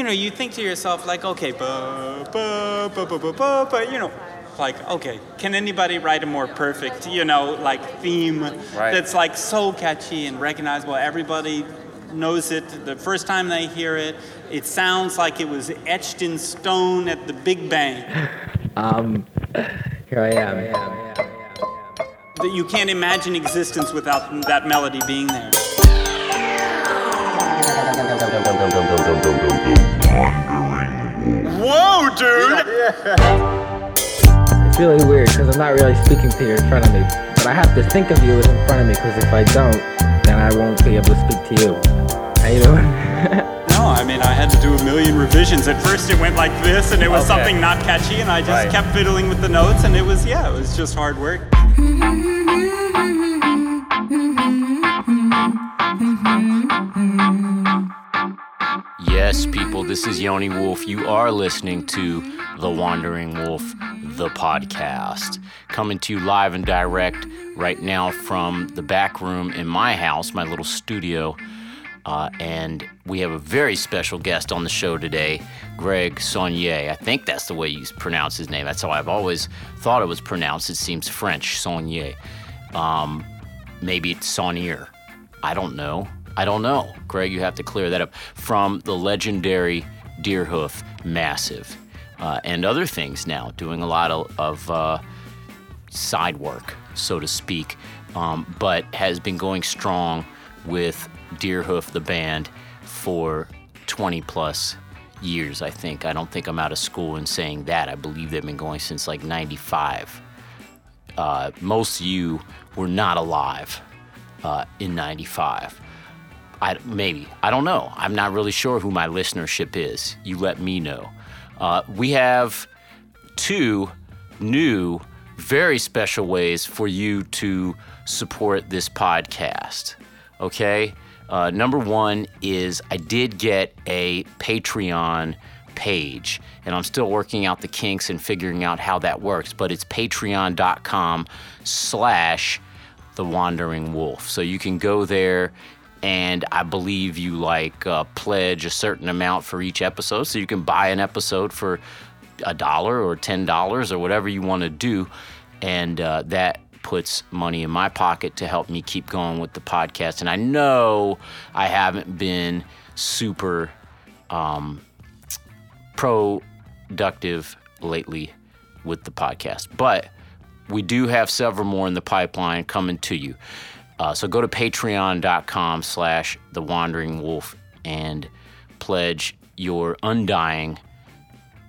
you know, you think to yourself like, okay, ba ba ba ba ba ba, but you know, like, okay, can anybody write a more perfect, you know, like theme Right. that's like so catchy and recognizable? Everybody knows it the first time they hear it. It sounds like it was etched in stone at the Big Bang. Um, here I am. That you can't imagine existence without that melody being there. Whoa, dude! It's really weird because I'm not really speaking to you in front of me, but I have to think of you as in front of me because if I don't, then I won't be able to speak to you. How you doing? No, I mean, I had to do a million revisions. At first, it went like this, and it was Okay. something not catchy, and I just Right. kept fiddling with the notes, and it was, yeah, it was just hard work. Yes, people, this is Yoni Wolf. You are listening to The Wandering Wolf, the podcast. Coming to you live and direct right now from the back room in my house, my little studio. Uh, and we have a very special guest on the show today, Greg Saunier. I think that's the way you pronounce his name. That's how I've always thought it was pronounced. It seems French, Saunier. Um, maybe it's Saunier. I don't know. I don't know. Greg, you have to clear that up. From the legendary Deerhoof Massive uh, and other things now, doing a lot of, of uh, side work, so to speak, um, but has been going strong with Deerhoof, the band, for 20 plus years, I think. I don't think I'm out of school in saying that. I believe they've been going since like 95. Uh, most of you were not alive uh, in 95. I, maybe. I don't know. I'm not really sure who my listenership is. You let me know. Uh, we have two new, very special ways for you to support this podcast. Okay? Uh, number one is I did get a Patreon page, and I'm still working out the kinks and figuring out how that works, but it's patreon.com slash the wandering wolf. So you can go there and I believe you like uh, pledge a certain amount for each episode. So you can buy an episode for a dollar or ten dollars or whatever you want to do, and uh, that puts money in my pocket to help me keep going with the podcast. And I know I haven't been super um, productive lately with the podcast, but we do have several more in the pipeline coming to you. Uh, so go to patreon.com slash the wandering wolf and pledge your undying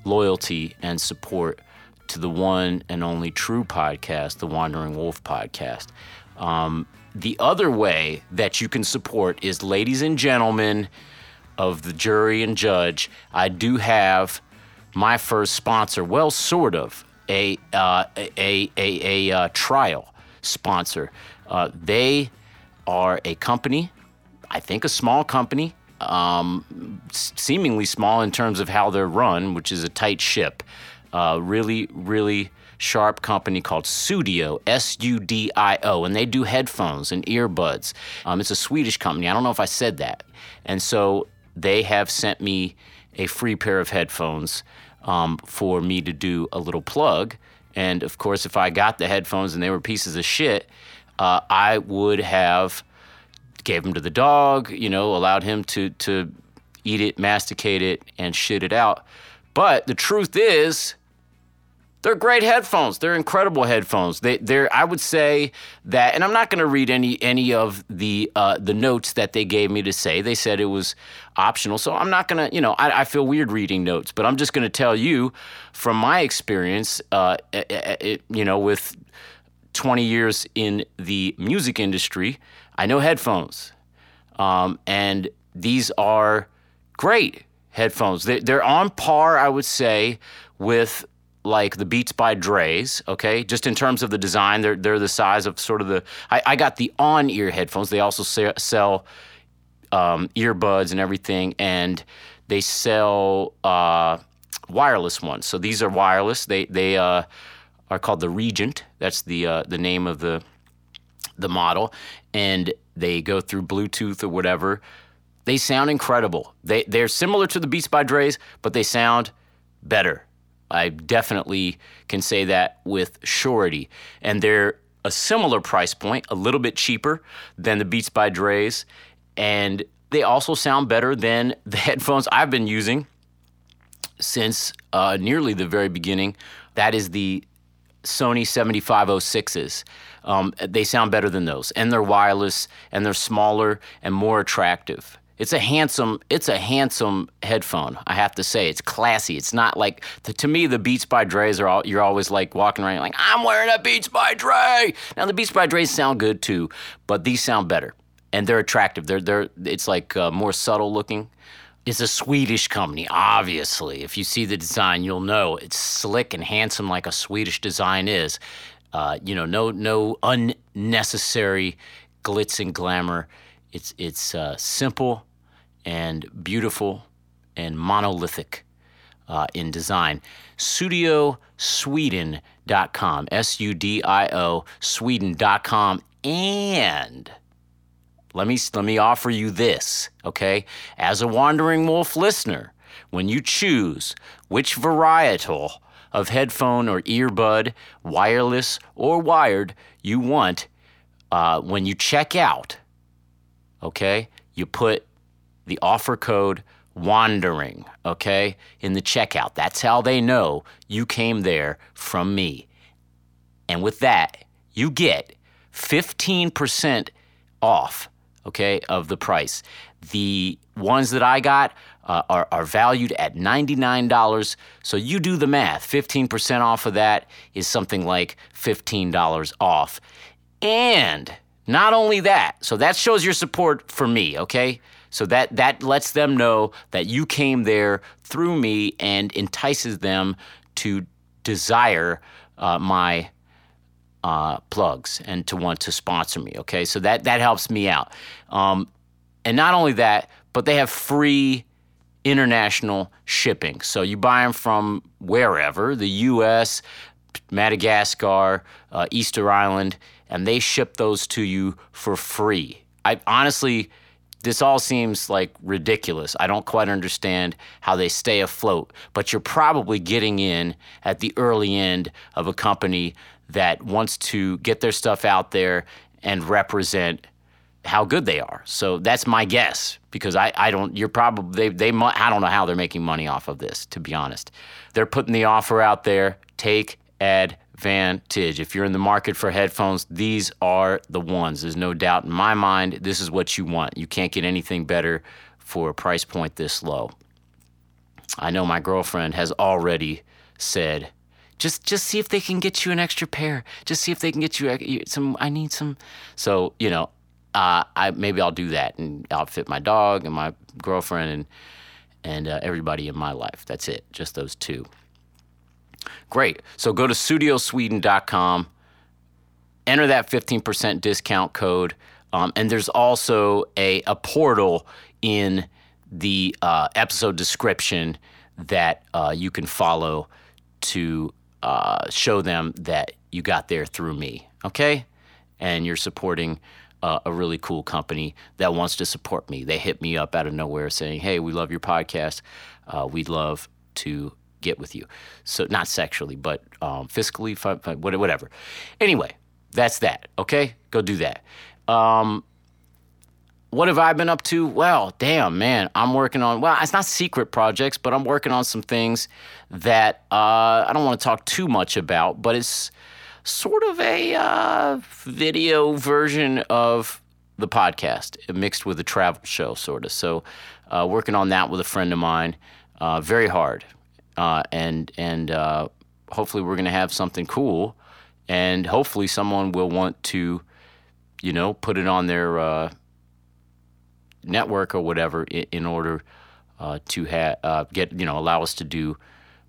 loyalty and support to the one and only true podcast, the Wandering Wolf podcast. Um, the other way that you can support is, ladies and gentlemen of the jury and judge, I do have my first sponsor. Well, sort of a uh, a a, a, a uh, trial sponsor. Uh, they are a company, I think a small company, um, seemingly small in terms of how they're run, which is a tight ship. Uh, really, really sharp company called Sudio, S U D I O, and they do headphones and earbuds. Um, it's a Swedish company. I don't know if I said that. And so they have sent me a free pair of headphones um, for me to do a little plug. And of course, if I got the headphones and they were pieces of shit, uh, I would have gave them to the dog, you know, allowed him to to eat it, masticate it, and shit it out. But the truth is, they're great headphones. They're incredible headphones. They, they're, I would say that, and I'm not going to read any any of the uh, the notes that they gave me to say. They said it was optional, so I'm not going to, you know, I, I feel weird reading notes, but I'm just going to tell you from my experience, uh, it, it, you know, with 20 years in the music industry, I know headphones, um, and these are great headphones. They, they're on par, I would say, with like the Beats by Dre's, okay? Just in terms of the design, they're they're the size of sort of the. I, I got the on-ear headphones. They also se- sell um, earbuds and everything, and they sell uh, wireless ones. So these are wireless. They they uh, are called the Regent. That's the uh, the name of the the model, and they go through Bluetooth or whatever. they sound incredible. They they're similar to the Beats by Dre's, but they sound better. I definitely can say that with surety. And they're a similar price point, a little bit cheaper than the Beats by Dre's, and they also sound better than the headphones I've been using since uh, nearly the very beginning. That is the Sony 7506s. Um, they sound better than those, and they're wireless, and they're smaller and more attractive. It's a handsome, it's a handsome headphone. I have to say, it's classy. It's not like to, to me the Beats by Dre's are all. You're always like walking around like I'm wearing a Beats by Dre. Now the Beats by Dre's sound good too, but these sound better, and they're attractive. They're they're it's like uh, more subtle looking. It's a Swedish company, obviously. If you see the design, you'll know it's slick and handsome like a Swedish design is. Uh, you know, no no unnecessary glitz and glamour. It's it's uh, simple and beautiful and monolithic uh, in design. SudioSweden.com, S U D I O, Sweden.com, and let me let me offer you this, okay? As a wandering wolf listener, when you choose which varietal of headphone or earbud, wireless or wired, you want, uh, when you check out, okay, you put the offer code wandering, okay, in the checkout. That's how they know you came there from me. And with that, you get 15% off okay, of the price. The ones that I got uh, are, are valued at $99. So you do the math. 15% off of that is something like $15 off. And not only that, so that shows your support for me, okay? So that that lets them know that you came there through me and entices them to desire uh, my uh, plugs and to want to sponsor me. Okay, so that that helps me out. Um, and not only that, but they have free international shipping. So you buy them from wherever, the U.S., Madagascar, uh, Easter Island, and they ship those to you for free. I honestly, this all seems like ridiculous. I don't quite understand how they stay afloat, but you're probably getting in at the early end of a company that wants to get their stuff out there and represent how good they are. So that's my guess because I, I don't you're probably they they I don't know how they're making money off of this to be honest. They're putting the offer out there. Take advantage. If you're in the market for headphones, these are the ones. There's no doubt in my mind this is what you want. You can't get anything better for a price point this low. I know my girlfriend has already said just just see if they can get you an extra pair. Just see if they can get you some. I need some. So you know, uh, I maybe I'll do that and outfit my dog and my girlfriend and and uh, everybody in my life. That's it. Just those two. Great. So go to sudiosweden.com, enter that 15% discount code, um, and there's also a, a portal in the uh, episode description that uh, you can follow to uh, show them that you got there through me, okay? And you're supporting uh, a really cool company that wants to support me. They hit me up out of nowhere saying, hey, we love your podcast. Uh, we'd love to get with you. So, not sexually, but um, fiscally, whatever. Anyway, that's that, okay? Go do that. Um, what have I been up to? Well, damn, man, I'm working on, well, it's not secret projects, but I'm working on some things that uh, I don't want to talk too much about, but it's sort of a uh, video version of the podcast mixed with a travel show, sort of. So, uh, working on that with a friend of mine, uh, very hard. Uh, and and uh, hopefully, we're going to have something cool, and hopefully, someone will want to, you know, put it on their network or whatever in, order uh, to ha- uh, get you know allow us to do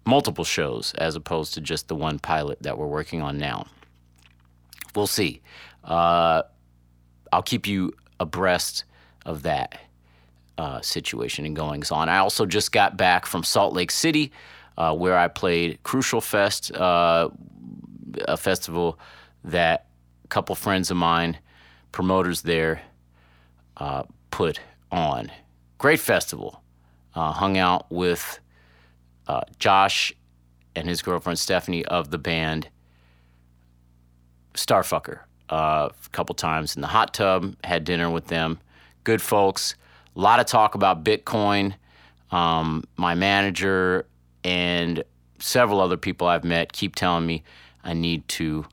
multiple shows as opposed to just the one pilot that we're working on now. We'll see. Uh, I'll keep you abreast of that uh, situation and goings on. I also just got back from Salt Lake City, uh, where I played Crucial Fest, uh, a festival that a couple friends of mine, promoters there, put on. great festival. Uh, hung out with uh, Josh and his girlfriend Stephanie of the band Starfucker uh, a couple times in the hot tub, had dinner with them. Good folks. A lot of talk about Bitcoin. Um, my manager and several other people I've met keep telling me I need to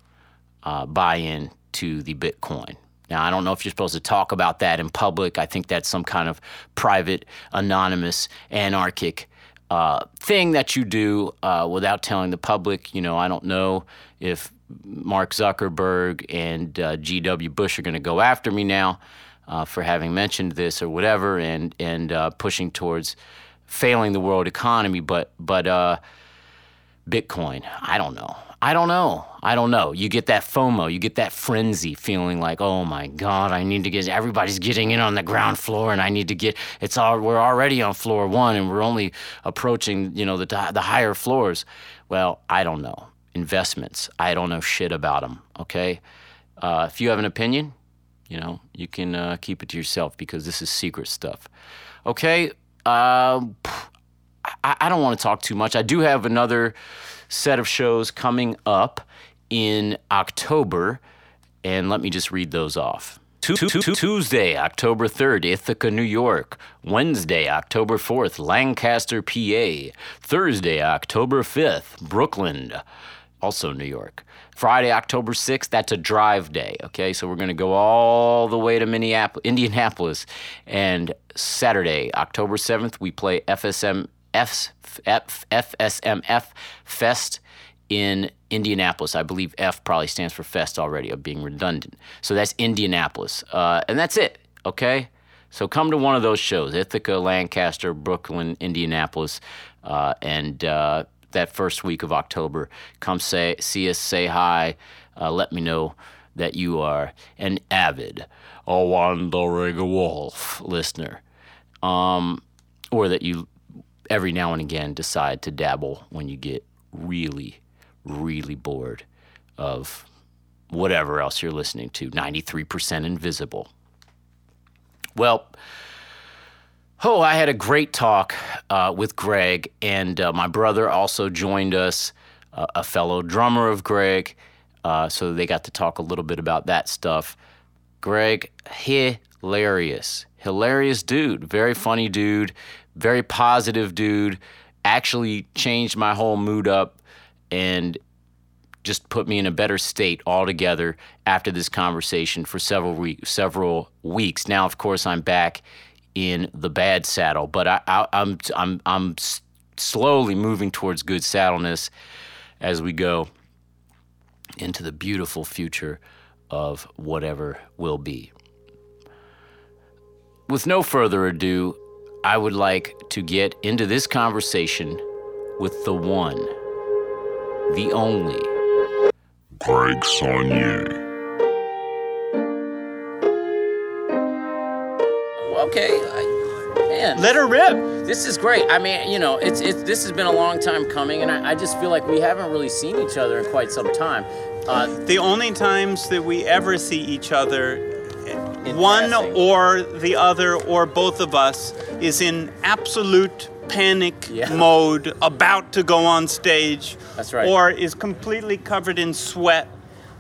uh, buy in to the Bitcoin. Now, I don't know if you're supposed to talk about that in public. I think that's some kind of private, anonymous, anarchic uh, thing that you do uh, without telling the public. You know, I don't know if Mark Zuckerberg and uh, G.W. Bush are going to go after me now uh, for having mentioned this or whatever, and and uh, pushing towards failing the world economy. But but uh, Bitcoin, I don't know. I don't know. I don't know. You get that FOMO, you get that frenzy feeling like, oh my God, I need to get everybody's getting in on the ground floor, and I need to get. It's all we're already on floor one, and we're only approaching, you know, the the higher floors. Well, I don't know. Investments, I don't know shit about them. Okay, uh, if you have an opinion, you know, you can uh, keep it to yourself because this is secret stuff. Okay. Uh, I, I don't want to talk too much. I do have another set of shows coming up in October, and let me just read those off. Tu- tu- tu- Tuesday, October 3rd, Ithaca, New York. Wednesday, October 4th, Lancaster, PA. Thursday, October 5th, Brooklyn, also New York. Friday, October 6th, that's a drive day. Okay, so we're going to go all the way to Minneapolis, Indianapolis. And Saturday, October 7th, we play FSM F, F, FSMF Fest in Indianapolis. I believe F probably stands for Fest already, of being redundant. So that's Indianapolis. Uh, and that's it, okay? So come to one of those shows Ithaca, Lancaster, Brooklyn, Indianapolis, uh, and uh, that first week of October. Come say, see us, say hi, uh, let me know that you are an avid a wandering wolf listener. Um, or that you every now and again decide to dabble when you get really, really bored of whatever else you're listening to. 93% invisible. Well, oh, I had a great talk uh, with Greg, and uh, my brother also joined us, uh, a fellow drummer of Greg. Uh, so they got to talk a little bit about that stuff. Greg, hilarious, hilarious dude, very funny dude, very positive dude. Actually changed my whole mood up and just put me in a better state altogether after this conversation for several weeks. Several weeks. Now, of course, I'm back in the bad saddle, but I, I, I'm I'm I'm slowly moving towards good saddleness as we go into the beautiful future of whatever will be. With no further ado, I would like to get into this conversation with the one, the only, Greg Saunier. Okay, I, man. Let her rip. This is great. I mean, you know, it's it's this has been a long time coming, and I, I just feel like we haven't really seen each other in quite some time. Uh, The only times that we ever see each other, In one or the other or both of us, is in absolute panic Yeah. mode, about to go on stage, That's right. or is completely covered in sweat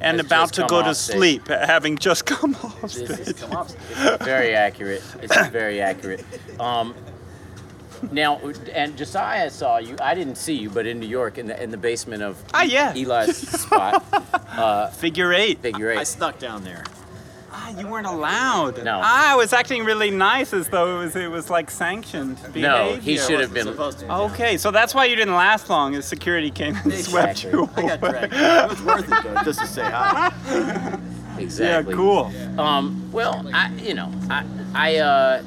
and Has about to go to stage. sleep, having just come off This stage. is come up. It's very accurate. It's very accurate. Um, now, and Josiah saw you. I didn't see you, but in New York, in the in the basement of Ah, yeah. Eli's spot, Figure eight. figure eight. I eight. snuck down there. Ah, you weren't allowed. No. Ah, I was acting really nice, as though it was it was like sanctioned behavior. No, he should have been. Supposed to. Okay, so that's why you didn't last long, as security came and swept Exactly. you I got away. dragged. It was worth it though, just to say hi. Exactly. Yeah, Exactly. cool. Um, well, I, you know, I, I, uh,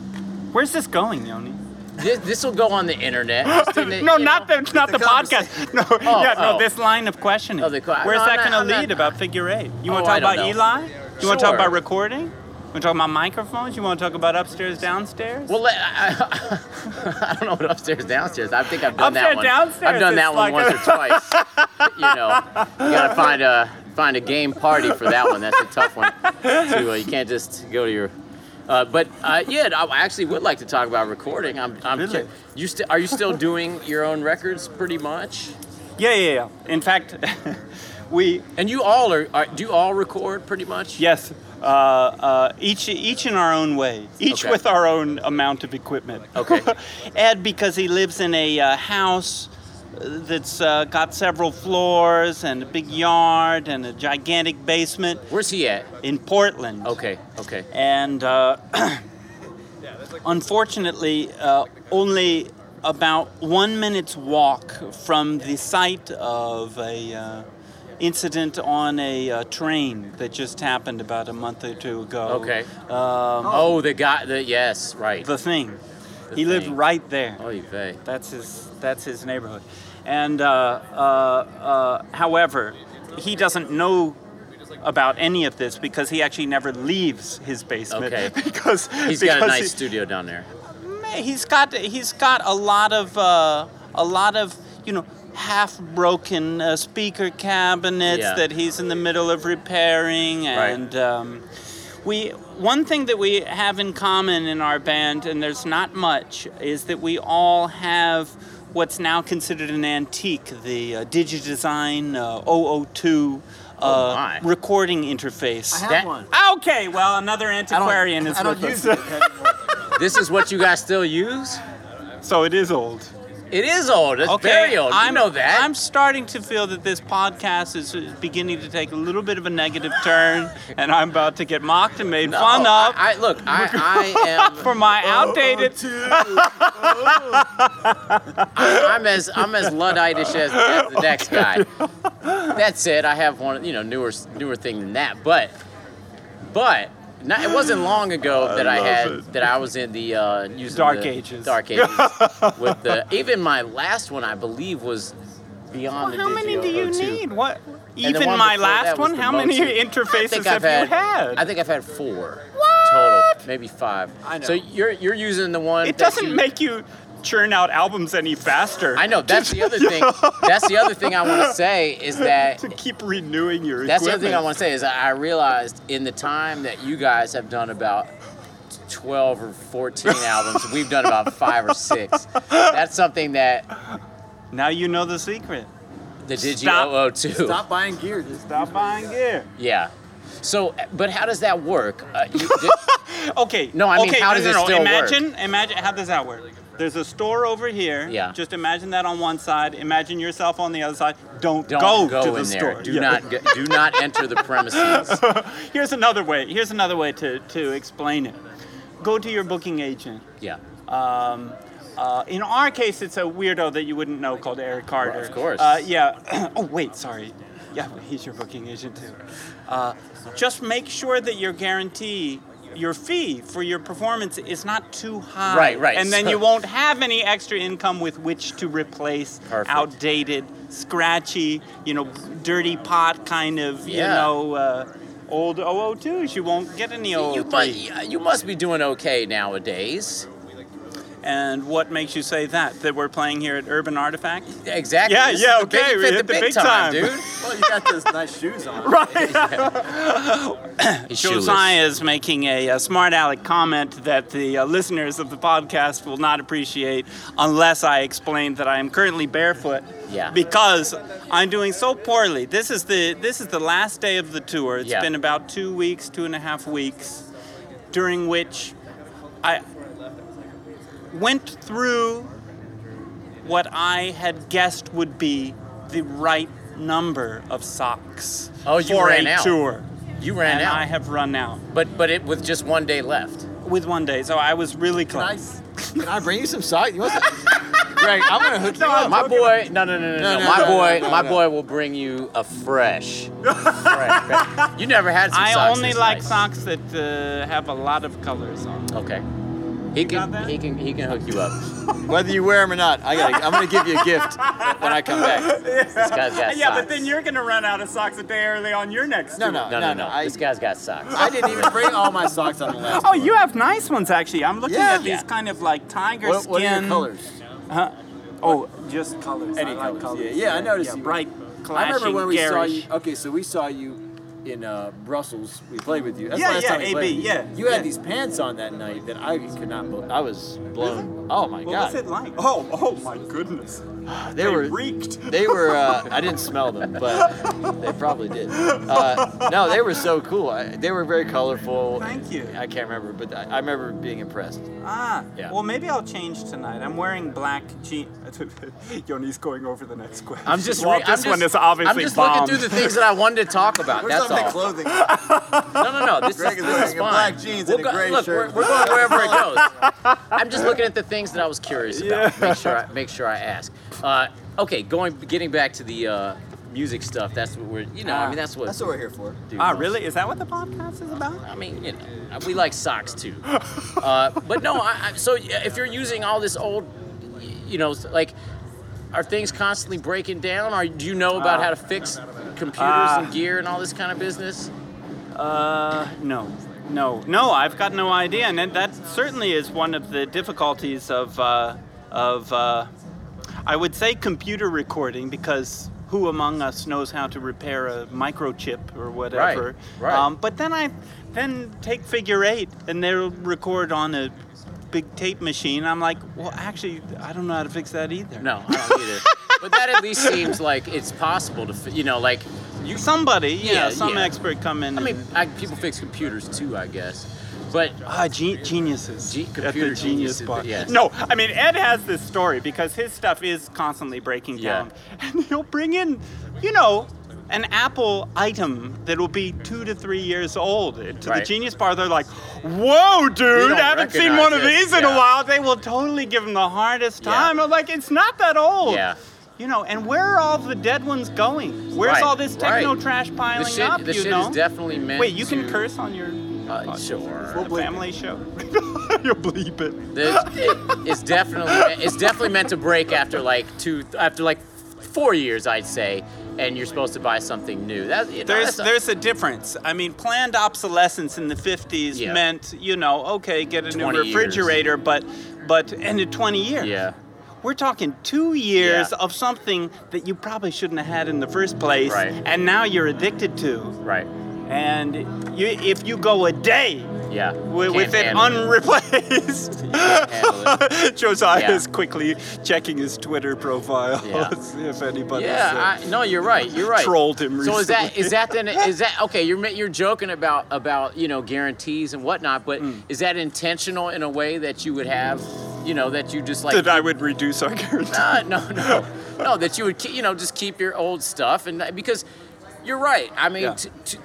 Where's this going, Yoni? this, this will go on the internet. The- no, not know. the not the, the podcast. No, oh, yeah, no, oh. this line of questioning. Oh, the Where's no, that going to lead not- about figure eight? You want Oh, to talk about know. Eli? You want to talk about recording? You want to talk about microphones? You want to talk about upstairs, downstairs? Well, let- I, I, don't know what upstairs, downstairs. I think I've done Upstairs, that one. downstairs, I've done that one like once or twice. you know, you gotta find a find a game party for that one. That's a tough one. To, uh, you can't just go to your Uh, but uh, yeah, I actually would like to talk about recording. I'm, I'm Really? you st- are you still doing your own records pretty much? Yeah, yeah, yeah. In fact, we And you all are, are do you all record pretty much? yes, uh, uh, each each in our own way, each Okay. with our own amount of equipment. Okay. Ed, because he lives in a uh, house uh, that's uh, got several floors and a big yard and a gigantic basement Where's he at? in Portland. Okay, okay. and uh, unfortunately, uh, only about one minute's walk from the site of a uh, incident on a uh, train that just happened about a month or two ago. Okay. Um, Oh, the guy. The yes, right. the thing. The he lived right there. Oh, you pay. That's his. That's his neighborhood. And uh, uh, uh, however, he doesn't know about any of this because he actually never leaves his basement. Okay. because He's got a nice he- studio down there. he's got he's got a lot of uh, a lot of you know half broken uh, speaker cabinets Yeah. that he's in the middle of repairing and um, we one thing that we have in common in our band and there's not much is that we all have what's now considered an antique the uh, Digidesign uh, 002 Oh, uh, my. recording interface I have That- one. okay well another I don't- antiquarian is I don't with use us it. This is what you guys still use? so it is old It is old. It's Okay, very old. You know that. I'm starting to feel that this podcast is beginning to take a little bit of a negative turn, and I'm about to get mocked and made No, fun of I, I look. I, I am. for my oh, outdated. Oh, I'm as I'm as ludditish as, as the next guy. That said, I have one you know newer newer thing than that, but but not, it wasn't long ago that I, had it. that I was in the uh, using Dark the ages. Dark ages with the even my last one I believe was beyond the Well how many do Digio you 02. need? What? Even my last one. How many Motu. I interfaces think have I've you had? I think I've had four What? total, maybe five. I know. So you're you're using the one. it that doesn't you- make you churn out albums any faster. I know that's the other thing. That's the other thing I want to say is that to keep renewing your that's the other thing I want to say is I realized in the time that you guys have done about 12 or 14 albums, we've done about five or six. That's something that Now you know the secret. the Stop. Digi 002. Stop buying gear. Just Stop buying gear. Yeah. So, but how does that work? Uh, you, Okay. No, I mean, okay, how no, does no, it no. still work? imagine, Imagine, how does that work? There's a store over here. Yeah. Just imagine that on one side. Imagine yourself on the other side. Don't, don't go, go, to in the there. store. Do Yeah. not go, do not enter the premises. Here's another way. Here's another way to, to explain it. Go to your booking agent. Yeah. Um, uh, in our case, it's a weirdo that you wouldn't know called Eric Carter. Of course. Uh, yeah. oh, wait, sorry. Yeah, he's your booking agent too. Uh, just make sure that your guarantee, your fee for your performance is not too high. Right, right. And then So- you won't have any extra income with which to replace Perfect. outdated, scratchy, you know, dirty pot kind of, you Yeah. know, uh, old 002s. You won't get any You, 003. must, you must be doing okay nowadays. And what makes you say that? That we're playing here at Urban Artifact? Exactly. Yeah, This yeah, the big- okay, we hit the the big big time, time. dude. well, you got those nice shoes on. Right. shoeless. Josiah is making a, a smart aleck comment that the uh, listeners of the podcast will not appreciate unless I explain that I am currently barefoot. Yeah. Because I'm doing so poorly. This is the this is the last day of the tour. It's Yeah. been about two weeks, two and a half weeks, during which I went through what I had guessed would be the right number of socks Oh, you for ran a out. tour. You ran out. and out. I have run out But but it with just one day left. with one day, so I was really Can I, close. can I bring you some socks? You want some? Greg, I'm gonna hook you up. My boy, no, no, no, no, no. No, no, My no, boy, no, no, my no. boy will bring you a fresh. fresh. You never had some I socks only like nice. socks that uh, have a lot of colors on. Okay. He got can, that? he can, he can hook you up. Whether you wear them or not, I got. I'm gonna give you a gift when I come back. This guy's got yeah, socks. but then you're gonna run out of socks a day early on your next No, tour. no, No, no, no. I, this guy's got socks. I didn't even bring all my socks on the last. Oh, you have nice ones actually. I'm looking Yeah. at these Yeah. kind of like tiger What, skin. what are your colors? Oh, just colors. Any I like colors, colors. yeah. Yeah, I noticed Yeah, you- bright, I remember when we saw garish. you. Okay, so we saw you in uh, Brussels. We played with you. That's Yeah, yeah, AB, played. yeah, You had yeah. these pants on that night that I could not. bel I was blown. Oh my What god. was it like? Oh, oh my goodness. They were reeked. They were. Uh, I didn't smell them, but they probably did. Uh, no, they were so cool. I, they were very colorful. Thank you. I can't remember, but I, I remember being impressed. Ah, Yeah. well, maybe I'll change tonight. I'm wearing black jeans. Yoni's going over the next question. I'm just. Well, re- this I'm one is obviously I'm just bomb. looking through the things that I wanted to talk about. That's all. clothing? No, no, no. This Greg is, is this wearing is a fine. black jeans and a go- gray look, shirt. We're, we're going wherever it goes. I'm just looking at the things that I was curious about. Make sure I make sure I ask. Uh, okay, going getting back to the uh, music stuff. That's what we're. You know, I mean, that's what. That's what we're here for. do Ah, most. really? Is that what the podcast is about? I mean, you know, we like socks too. Uh, but no, I, I, so if you're using all this old, you know, like, are things constantly breaking down? Or do you know about how to fix computers uh, and gear and all this kind of business? Uh, no. No, no, I've got no idea, and that- certainly is one of the difficulties of, uh, of, uh, I would say, computer recording, because who among us knows how to repair a microchip or whatever? right. Um, but then I, then take Figure Eight, and they'll record on a big tape machine. I'm like, well, actually, I don't know how to fix that either. No, I don't either. but that at least seems like it's possible to, you know, like you. Somebody, you Yeah, some yeah. expert come in. I mean, I, people fix computers too, I guess. But Ah, ge- geniuses. Ge- at computer the genius geniuses, part. yes. No, I mean Ed has this story because his stuff is constantly breaking Yeah. down, and he'll bring in, you know, an Apple item that'll be two to three years old. To the genius bar, they're like, "Whoa, dude! don't Haven't seen one of this." these in a while." They will totally give them the hardest Yeah. time. I'm like, "It's not that old." Yeah. You know, and where are all the dead ones going? Where's Right, all this techno right. trash piling the shit, up? the you shit know. is definitely meant. Wait, you can to- curse on your Uh, sure. the family show. You'll bleep it. The- it- it's definitely it's definitely meant to break after like two after like four years, I'd say, and you're supposed to buy something new. That you know, There's a- there's a difference. I mean, planned obsolescence in the 50s Yeah. meant, you know, okay, get a new 20 years. refrigerator, but but and in 20 years. yeah. We're talking two years Yeah. of something that you probably shouldn't have had in the first place, Right. and now you're addicted to. Right. And you, if you go a day Yeah. with, with it unreplaced, Josiah Yeah. is quickly checking his Twitter profile Yeah. if anybody's uh, Yeah, I, no, you're right. You're right. trolled him So is that recently. is that then is that okay? You're you're joking about about you know guarantees and whatnot, but Mm. is that intentional in a way that you would have, you know, that you just like that I would reduce our guarantee. Uh, no, no, no. That you would, you know, just keep your old stuff, and because you're right. I mean, Yeah. t- t-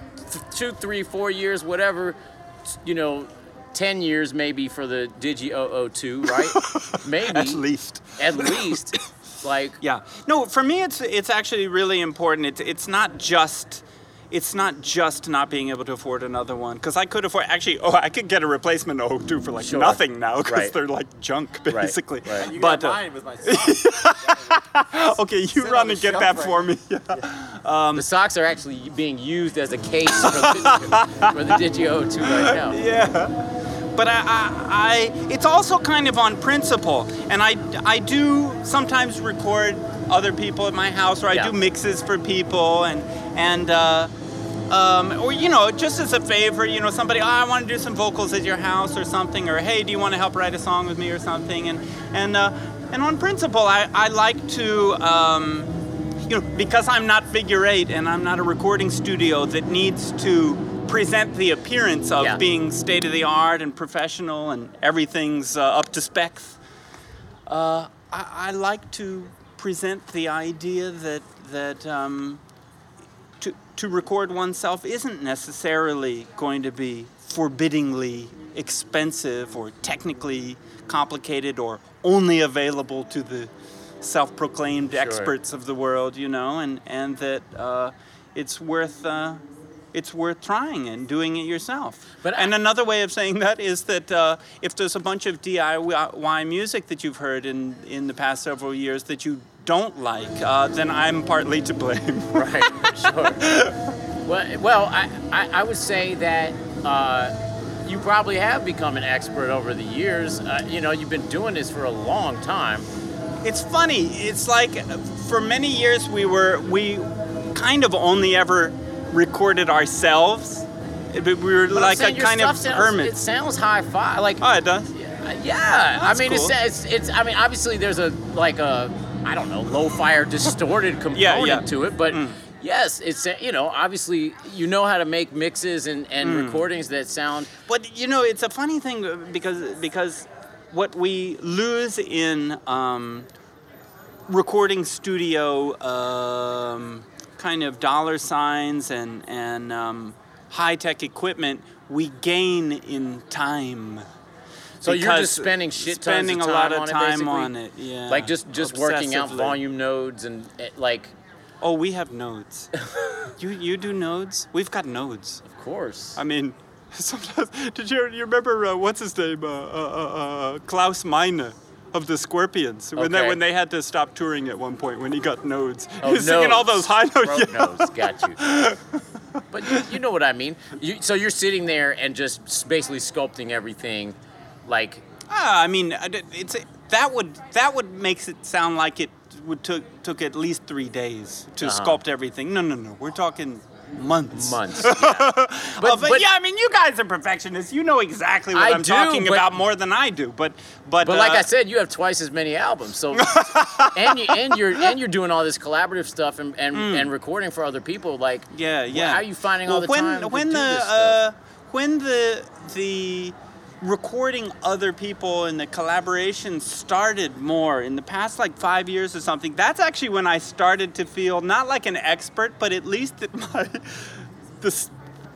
two, three, four years, whatever. You know, ten years maybe for the Digi 002, right? maybe At least. At least, like Yeah. No, for me it's it's actually really important. It's it's not just it's not just not being able to afford another one because I could afford actually oh I could get a replacement O2 for like Sure. nothing now because Right. they're like junk basically. right. You But got uh, mine with my socks. okay, you Sit run and get that right for me. the socks are actually being used as a case for the, for the Digi 002 right now. yeah. But I, I, I, it's also kind of on principle, and I, I do sometimes record other people at my house, or I Yeah. do mixes for people, and and uh, um, or you know, just as a favor, you know, somebody, oh, I want to do some vocals at your house or something, or hey, do you want to help write a song with me or something, and and uh, and on principle, I, I like to. Um, you know, because I'm not figure eight and I'm not a recording studio that needs to present the appearance of Yeah. being state of the art and professional and everything's uh, up to specs. Uh, I, I like to present the idea that that um, to record oneself isn't necessarily going to be forbiddingly expensive or technically complicated or only available to the self-proclaimed experts of the world, you know, and and that uh, it's worth uh, it's worth trying and doing it yourself. But I- and another way of saying that is that uh, if there's a bunch of DIY music that you've heard in in the past several years that you don't like, uh, then I'm partly to blame. Right, sure. Well, well I, I, I would say that uh, you probably have become an expert over the years. Uh, you know, you've been doing this for a long time. It's funny. It's like for many years we were we kind of only ever recorded ourselves. We were But like a kind of sounds, hermit. It sounds high-fi. Like oh, it does. Yeah, I That's mean, cool. it's, it's it's. I mean, obviously, there's a like a I don't know, low fire distorted component yeah. to it, but yes, it's uh, you know, obviously, you know how to make mixes and and recordings that sound. But you know, it's a funny thing uh, because because what we lose in um, recording studio um, kind of dollar signs and and um, high tech equipment, we gain in time. So you're just spending shit tons spending of a lot time of on it, time basically? on it. Yeah, Like just just working out volume nodes and eh, like, Oh, we have nodes. you you do nodes? We've got nodes. of course. I mean, sometimes. Did you, you remember uh, what's his name? Uh, uh, uh, uh, Klaus Meine of the Scorpions. When they when they had to stop touring at one point when he got nodes. Oh, he was singing all those high notes. Yeah. nose, got you. But you, you know what I mean. You, so you're sitting there and just basically sculpting everything, like Ah, I mean, it's that would that would makes it sound like it would took took at least three days to Uh-huh. sculpt everything. No, no, no. We're talking months. months. yeah. But, but, yeah, I mean, you guys are perfectionists. You know exactly what I am talking but- about more than I do. But but But like uh, I said, you have twice as many albums. So and you and you're and you're doing all this collaborative stuff and and, and recording for other people. Like. Yeah, yeah. How are you finding all the when, time when the uh, when the the recording other people and the collaboration started more in the past like five years or something that's actually when i started to feel not like an expert but at least that my this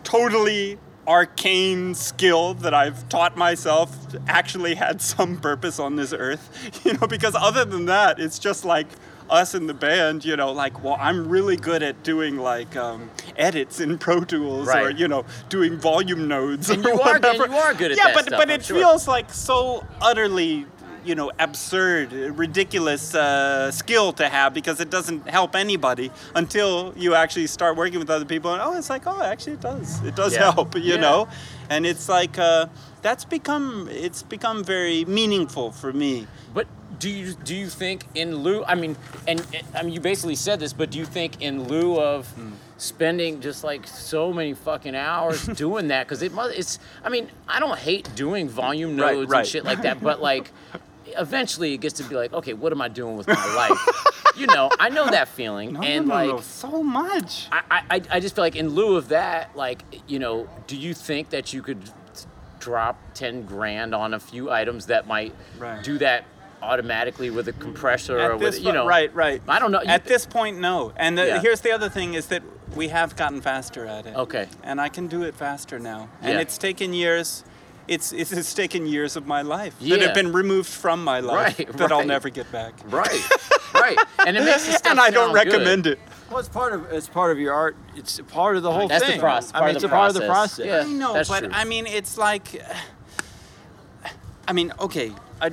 totally arcane skill that I've taught myself actually had some purpose on this earth. You know, because other than that, it's just like us in the band, you know, like, well, I'm really good at doing like um, edits in Pro Tools or, you know, doing volume nodes And or you are- and whatever. you are good at yeah, that but, stuff, but I'm it sure. feels like so utterly you know absurd ridiculous uh, skill to have because it doesn't help anybody until you actually start working with other people and oh it's like oh actually it does it does Yeah. help you Yeah. know and it's like uh, that's become it's become very meaningful for me But do you do you think in lieu? I mean, and I mean, you basically said this, but do you think in lieu of Hmm. spending just like so many fucking hours doing that? Because it must. It's. I mean, I don't hate doing volume Right, right. and shit like that, but like. Eventually, it gets to be like, okay, what am I doing with my life? you know, I know that feeling, no, and no, like, no, so much I, I, I just feel like in lieu of that, like, you know, do you think that you could drop 10 grand on a few items that might Right. do that automatically with a compressor or At this with, you know? right right I don't know. At this point no and the, Yeah. here's the other thing is that we have gotten faster at it Okay. and i can do it faster now and Yeah. it's taken years it's, it's, it's taken years of my life that have been removed from my life Right, that I'll never get back. Right, right. And it makes and I don't sound good. recommend it. Well, it's part of it's part of your art. It's part of the whole That's the thing. process- I mean, of it's the a part of the process. process. Yeah. I know, that's but true. I mean, it's like, I mean, okay, I,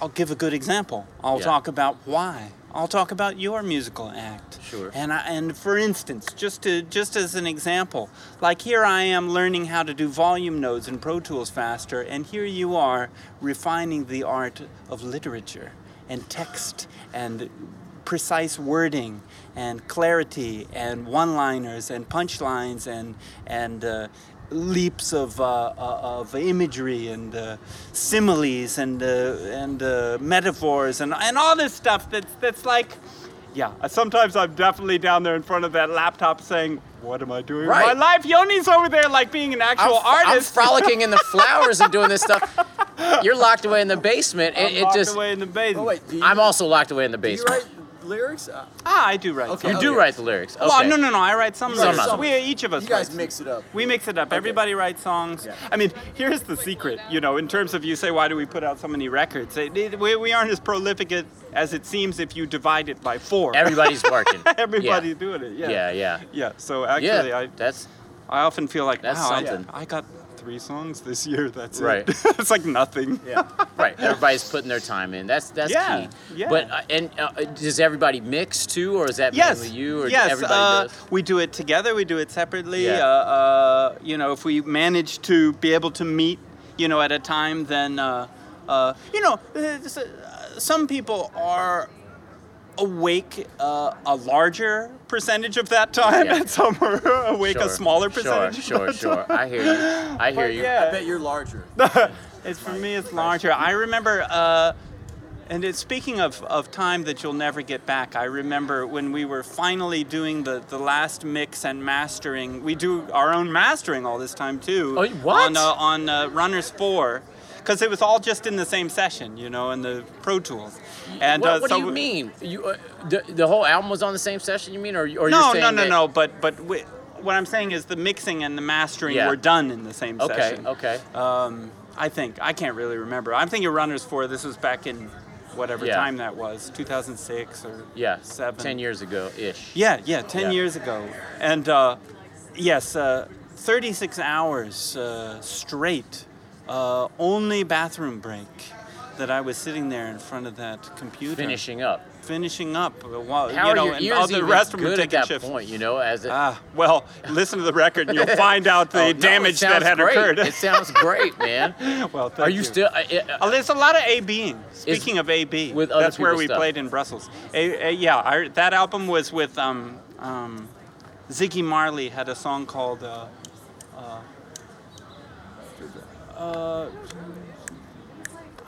will give a good example. I'll Yeah. talk about why. I'll talk about your musical act. Sure. And I, and for instance, just to just as an example, like here I am learning how to do volume nodes in Pro Tools faster, and here you are refining the art of literature and text and precise wording and clarity and one-liners and punchlines and and uh, leaps of uh, uh, of imagery and uh, similes and uh, and uh, metaphors and and all this stuff that's that's like yeah sometimes I'm definitely down there in front of that laptop saying what am I doing Right. with my life Yoni's over there like being an I'm, actual I'm frolicking in the flowers and doing this stuff. You're locked away in the basement. It, I'm it locked just. away in the basement Oh wait, you, I'm also locked away in the do you basement. Write lyrics? Uh, ah I do write Okay. You do Okay. write the lyrics. Okay. well no no no I write some Some lyrics. of them. we each of us you guys writes- mix it up. We mix it up. Everybody writes songs. Yeah. I mean, here's the secret. You know, in terms of you say, why do we put out so many records? It- it- we, we aren't as prolific it- as it seems if you divide it by four. Everybody's working. Everybody's doing it. Yeah. Yeah, yeah. Yeah. So actually, yeah, I that's I often feel like That's wow, I- I, got three songs this year. That's Right. it. it's like nothing. Yeah. right. Everybody's putting their time in. That's that's Yeah, key. yeah. But uh, and uh, does everybody mix too, or is that Yes. mainly you, or yes. everybody uh, does? We do it together. We do it separately. Yeah. Uh, uh, you know, if we manage to be able to meet, you know, at a time, then, uh, uh, you know, some people are awake uh, a larger percentage of that time, Yeah. and some are awake a smaller percentage. Sure, of sure, that time. I hear you. I hear But you. yeah. I bet you're larger. It's for me, it's larger. I remember, uh, and it's, speaking of, of time that you'll never get back, I remember when we were finally doing the, the last mix and mastering. We do our own mastering all this time too. Oh, what? On, uh, on uh, Runners 4. Because it was all just in the same session, you know, in the Pro Tools. And what uh, what so do you mean? You uh, the, the whole album was on the same session? You mean, or, or you're No, no, no, no. But but we, what I'm saying is the mixing and the mastering Yeah. were done in the same Okay, session. okay. Um, I think I can't really remember. I'm thinking Runners Four. This was back in whatever Yeah. time that was, 2006 or yeah, seven. ten years ago ish. Yeah, yeah, 10 Yeah. years ago. And uh, yes, uh, 36 hours uh, straight, uh, only bathroom break that I was sitting there in front of that computer. Finishing up. Finishing up. uh, While, How you are know, your and ears all the even rest of them were good at that point? You know, as it, Ah, well, listen to the record and you'll find out the Oh, no, damage that had great. occurred. It sounds great, man. well, thank Are you, still? Uh, uh, Oh, there's a lot of A-Bing. Speaking of A-B, with that's where we stuff. played in Brussels. A, a- yeah, our, that album was with um, um, Ziggy Marley had a song called uh,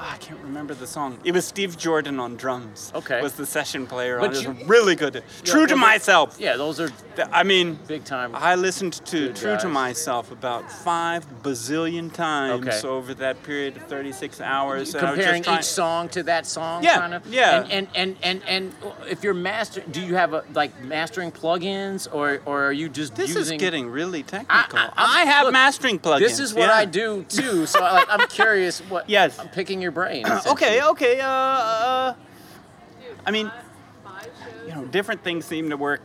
uh, I can't remember the song. It was Steve Jordan on drums. Okay. Was the session player But on it. you- It really good. True to myself. yeah, those are I mean, big time. I listened to True to. Myself about five bazillion times Okay. over that period of 36 hours. and I was just comparing trying- each song to that song Yeah, kind of yeah. and and, and and and if you're master do you have a like mastering plugins or or are you just This using is getting really technical. I, I- I'm- have look, mastering plugins. this is what yeah. I do too so I, like, I'm curious what Yes. I'm picking your brain Okay, okay. Uh, uh, I mean, you know, different things seem to work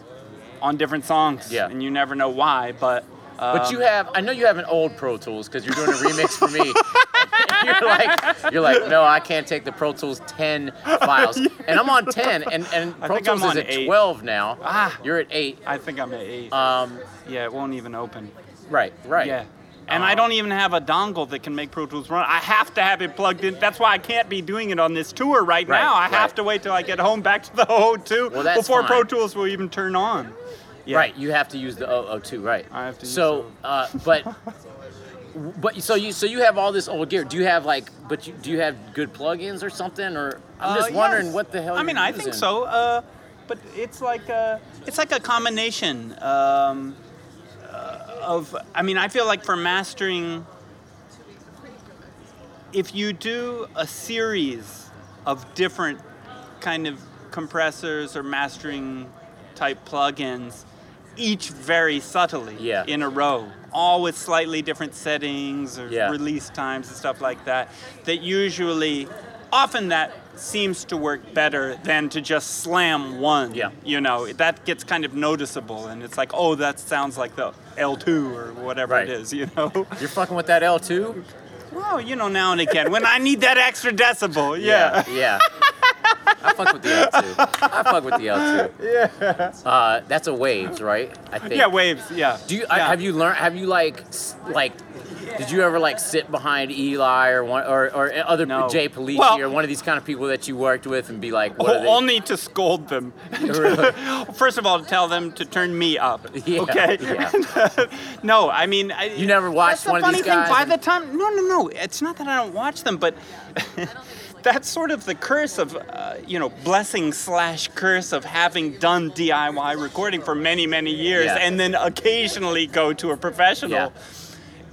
on different songs. Yeah. And you never know why, but. Um, but you have I know you have an old Pro Tools because you're doing a remix for me you're like you're like no I can't take the Pro Tools 10 files and I'm on 10 and and Pro Tools is at eight. 12 now Ah. you're at 8 I think I'm at eight. um yeah, it won't even open. right right Yeah. And I don't even have a dongle that can make Pro Tools run. I have to have it plugged in. That's why I can't be doing it on this tour right, Right, now. I have to wait till I get home back to the O2 Well, before Pro. Tools will even turn on. Yeah. Right, you have to use the OO2, right? I have to use So, uh, but, but so you so you have all this old gear. Do you have like, but you, do you have good plugins or something? Or I'm just Uh, wondering yes. what the hell. I mean, I think so. Uh, but it's like a, it's like a combination um, of. I mean, I feel like for mastering, if you do a series of different kind of compressors or mastering type plugins, each very subtly Yeah. in a row, all with slightly different settings or Yeah. release times and stuff like that, that usually, often that seems to work better than to just slam one. Yeah. You know, that gets kind of noticeable and it's like, oh, that sounds like the L2 or whatever Right. it is, you know? You're fucking with that L2. Well, you know, now and again, when I need that extra decibel, yeah. yeah. I fuck with the L2. I fuck with the L2. Yeah. Uh, that's a waves, right? I think. Yeah, waves, yeah. Do you I, have you learned? Have you like like? Did you ever like sit behind Eli or one or, or other No. Jay Pellicci Well- or one of these kind of people that you worked with and be like, what are O- they? only to scold them. First of all, to tell them to turn me up. Yeah, okay. yeah. no, I mean, I, You never watched that's the one of funny these thing. By and- the time, no, no, no. It's not that I don't watch them, but that's sort of the curse of, uh, you know, blessing slash curse of having done DIY recording for many, many years, Yeah. and then occasionally go to a professional. Yeah.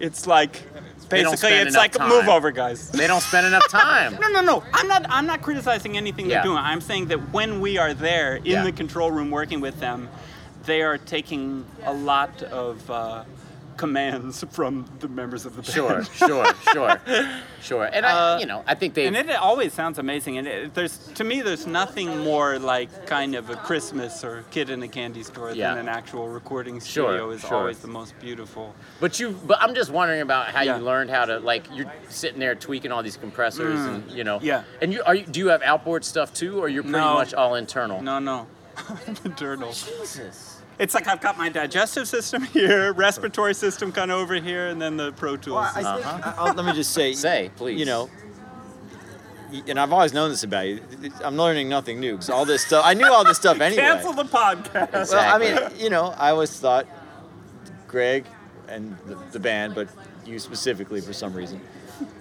It's like. Basically, it's like time. move over, guys. They don't spend enough time. No, no, no. I'm not. I'm not criticizing anything Yeah. they're doing. I'm saying that when we are there in Yeah. the control room working with them, they are taking a lot of uh, commands from the members of the band. Sure, sure, sure, sure. And I, Uh, you know, I think they. And it always sounds amazing. And it, there's to me, there's nothing more like kind of a Christmas or kid in a candy store Yeah. than an actual recording studio. Sure, is sure. always the most beautiful. But you, but I'm just wondering about how Yeah. you learned how to like. You're sitting there tweaking all these compressors, and you know. Mm. Yeah. And you are you? Do you have outboard stuff too, or you're pretty No. much all internal? No, no. Internal. Jesus. It's like I've got my digestive system here, respiratory system kind of over here, and then the Pro Tools. Well, I think, I- I'll- let me just say, Say, please. you know, and I've always known this about you. I'm learning nothing new because all this stuff. I knew all this stuff anyway. Cancel the podcast. Well, I mean, you know, I always thought Greg and the, the band, but you specifically for some reason,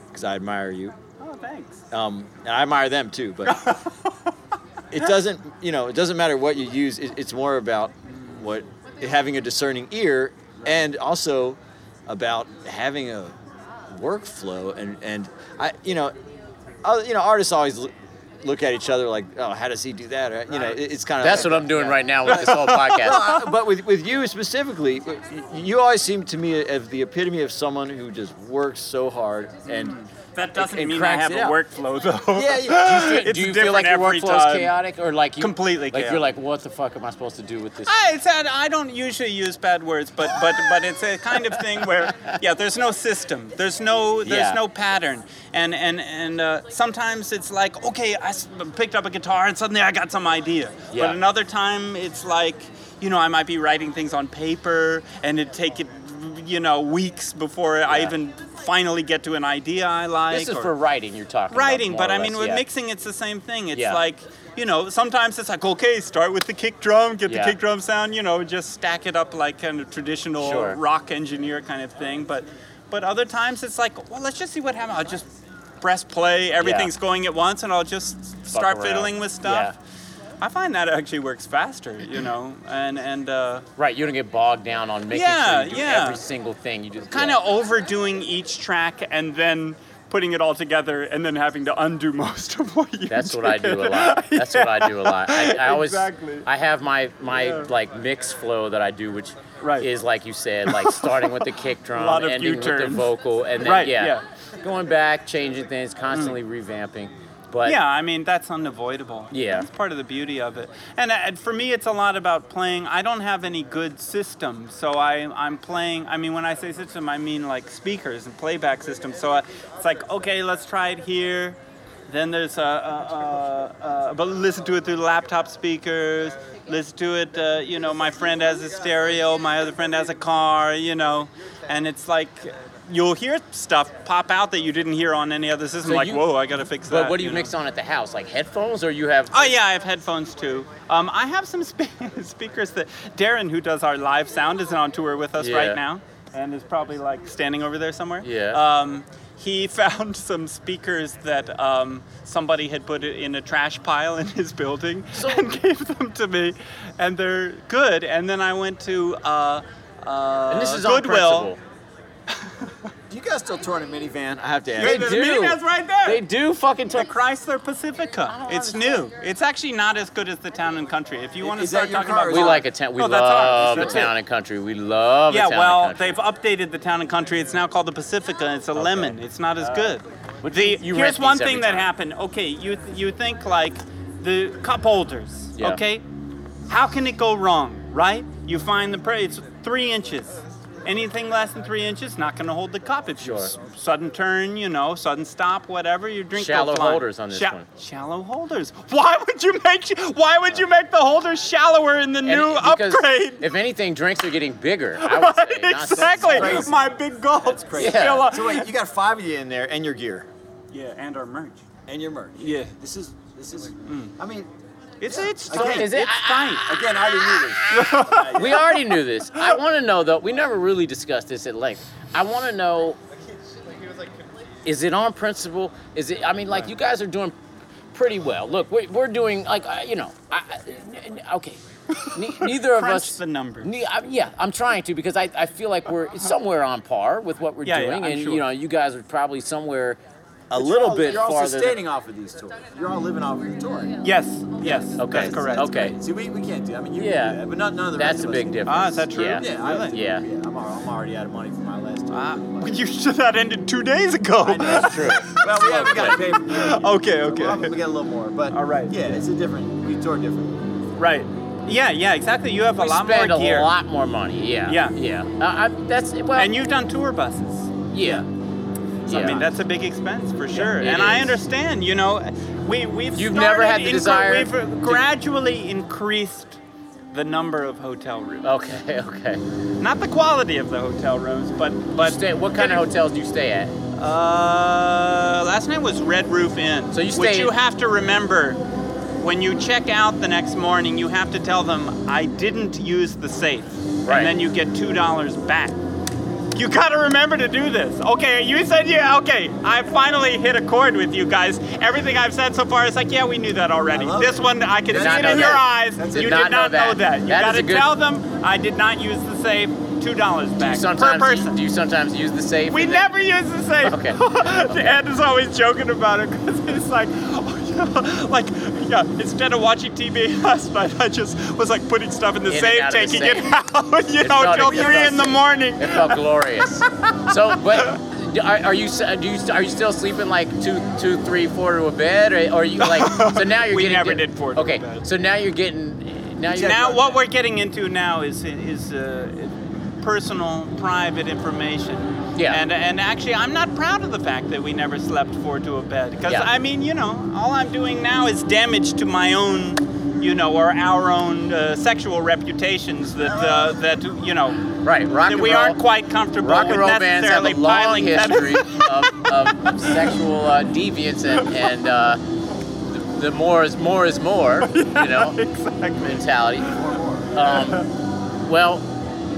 because I admire you. Oh, thanks. Um, and I admire them too, but it doesn't, you know, it doesn't matter what you use. It, it's more about what having a discerning ear, and also about having a workflow. And and I, you know, uh, you know, artists always look, look at each other like, oh, how does he do that? Or, you know, it, it's kind of That's what I'm doing right now with this whole podcast. uh, but with, with you specifically, you always seem to me as the epitome of someone who just works so hard and That doesn't it mean I have a out. workflow though. yeah, yeah. It's do you feel like your every workflow is chaotic, or like you Completely like you're like, what the fuck am I supposed to do with this? I, it's, I I don't usually use bad words, but but but it's a kind of thing where yeah, there's no system, there's no there's Yeah. no pattern, and and and uh, sometimes it's like okay, I picked up a guitar and suddenly I got some idea, Yeah. but another time it's like you know I might be writing things on paper and it take it you know weeks before I even finally get to an idea I like. this is or- for writing. You're talking about. writing, but I mean, less, with yeah. mixing, it's the same thing. It's Yeah. like, you know, sometimes it's like, okay, start with the kick drum, get Yeah. the kick drum sound, you know, just stack it up like kind of traditional Sure. rock engineer kind of thing. But, but other times it's like, well, let's just see what happens. I'll just press play, everything's going at once, and I'll just start fiddling with stuff. I find that actually works faster, you know, and and uh, Right, you don't get bogged down on making Yeah, sure you do yeah. every single thing. You just kind yeah. of overdoing each track and then putting it all together and then having to undo most of what you That's what. I do a lot. That's what I do a lot. I, I always, Exactly. I have my my Yeah. like mix flow that I do, which Right. is like you said, like starting with the kick drum, ending with the vocal, and then Right, yeah, yeah. going back, changing things, constantly revamping. But Yeah, I mean that's unavoidable. Yeah. that's part of the beauty of it. And uh, for me, it's a lot about playing. I don't have any good system, so I I'm playing. I mean, when I say system, I mean like speakers and playback systems. So I, it's like okay, let's try it here. Then there's a, a, a, a but listen to it through the laptop speakers. Listen to it. Uh, you know, my friend has a stereo. My other friend has a car. You know, and it's like. You'll hear stuff pop out that you didn't hear on any other system. So like, you- whoa, I gotta fix that. but what do you know? mix on at the house? Like headphones, or you have? Oh yeah, I have headphones too. Um, I have some spe- speakers that Darren, who does our live sound, is on tour with us Yeah. right now, and is probably like standing over there somewhere. Yeah. Um, he found some speakers that um, somebody had put in a trash pile in his building and gave them to me, and they're good. And then I went to uh, uh, and this is on Goodwill. Principle. Do you guys still tour in a minivan? I have to ask. They the do. Minivan's right there. They do fucking. tour. The Chrysler Pacifica. It's new. It's actually not as good as the Town and Country. If you want to start talking about is we that- like a town. We Oh, love a That's town and country. We love. Yeah, a town well, and country. they've updated the town and country. It's now called the Pacifica. It's a lemon. It's not as uh, good. But The, you- you here's one thing that happened. Okay, you you think like the cup holders. Yeah. Okay, how can it go wrong? Right? You find the pre- it's three inches. Anything less than three inches, not going to hold the cup. If you Sure. s- sudden turn, you know, sudden stop, whatever, your drink go Shallow holders on this one. Shallow holders. Why would you make Why would you make the holders shallower in the And new it- because upgrade? If anything, drinks are getting bigger. I would say, Right, not exactly. crazy. My big gulp. That's crazy. Fill up. So wait, you got five of you in there, and your gear, Yeah, and our merch. and your merch. Yeah. This is this is. Mm. I mean, It's it's Again, tight. is it- It's tight. again, I already knew this. we already knew this. I want to know though. We never really discussed this at length. I want to know. Is it on principle? Is it? I mean, like you guys are doing pretty well. Look, we're, we're doing like uh, you know. I, I- n- okay. Ne- neither of us. the numbers. Ne- I, yeah, I'm trying to because I, I feel like we're somewhere on par with what we're Yeah, yeah, doing, I'm and sure. you know, you guys are probably somewhere a But little you're all, bit You're all farther. sustaining off of these tours. You're all living off of the tour. Yes, yes, Okay. that's correct. Okay. See, we, we can't do. I mean, you Yeah. can do that, but not none of the That's rest a of big can. difference. Ah, is that true? Yeah. Yeah, I, Really? Yeah. I'm, I'm already out of money for my last tour. Ah, you should that ended two days ago. I know, that's true. well, we haven't got to pay for it. Okay, okay. We'll, we get a little more, but All right. Yeah, it's a different. We tour different. Right. Yeah, yeah, exactly. You have a lot spend more gear. a lot more money. Yeah. Yeah. Yeah. Uh, I, that's well. And you've done tour buses. yeah. So, I mean, that's a big expense for sure. it and I understand, you know, we, we've You've never had the incre- desire We've to- gradually increased the number of hotel rooms. Okay. Okay. Not the quality of the hotel rooms, but but Stay, what kind of hotels do you stay at? Uh, last night was Red Roof Inn. So you Which stayed- you have to remember. When you check out the next morning, you have to tell them, I didn't use the safe. Right. And then you get $2 back. You gotta remember to do this. Okay, you said yeah, okay. I finally hit a chord with you guys. Everything I've said so far is like, yeah, we knew that already. This it. one, I can Did see it in your eyes. You did know not know that. that. You That gotta good- tell them, I did not use the safe. $2 Do you back per sometimes person. do you sometimes use the safe? We never use the safe. Okay. Ed is always joking about it because it's like, like, yeah. Instead of watching TV last night, I just was like putting stuff in the In safe, the taking safe. it out, you It know, till three in the morning. It felt glorious. so, but are, are you do you are you still sleeping like two two three four to a bed, or, or are you like so now you're We getting never did four to a Okay, so now you're getting now you're Now, what we're getting into now is is uh, personal, private information. Yeah. And and actually, I'm not proud of the fact that we never slept four to a bed because Yeah. I mean, you know, all I'm doing now is damage to my own, you know, or our own uh, sexual reputations that uh, that you know right rock that and we roll. aren't quite comfortable Rock and roll bands have a long history of, of, of sexual uh, deviance and, and uh, the, the more is more is more, you know, mentality. Um, well,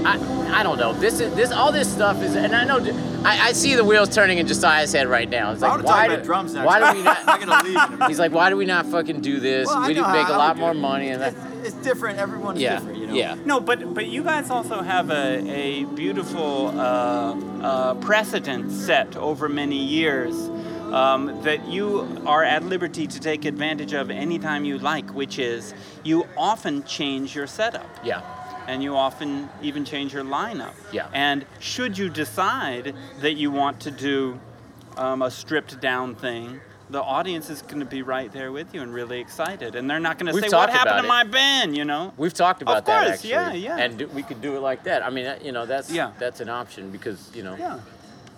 I, I don't know. This is this all this stuff is, and I know I, I see the wheels turning in Josiah's head right now. It's I like want to talk why about do, drums now. why do we not? I'm not not? gonna leave. in. He's like, why do we not fucking do this? Well, we know would how make a lot more it. money, and that, It's, it's different. Everyone's yeah, different, you know. yeah. No, but but you guys also have a, a beautiful uh, uh, precedent set over many years um, that you are at liberty to take advantage of anytime you like, which is you often change your setup yeah. And you often even change your lineup. Yeah. And should you decide that you want to do um, a stripped down thing, the audience is going to be right there with you and really excited, and they're not going to say, "What happened to it. my band?" You know. We've talked about that course, actually. yeah, yeah. And do, we could do it like that. I mean, that- you know, that's Yeah. that's an option because you know Yeah.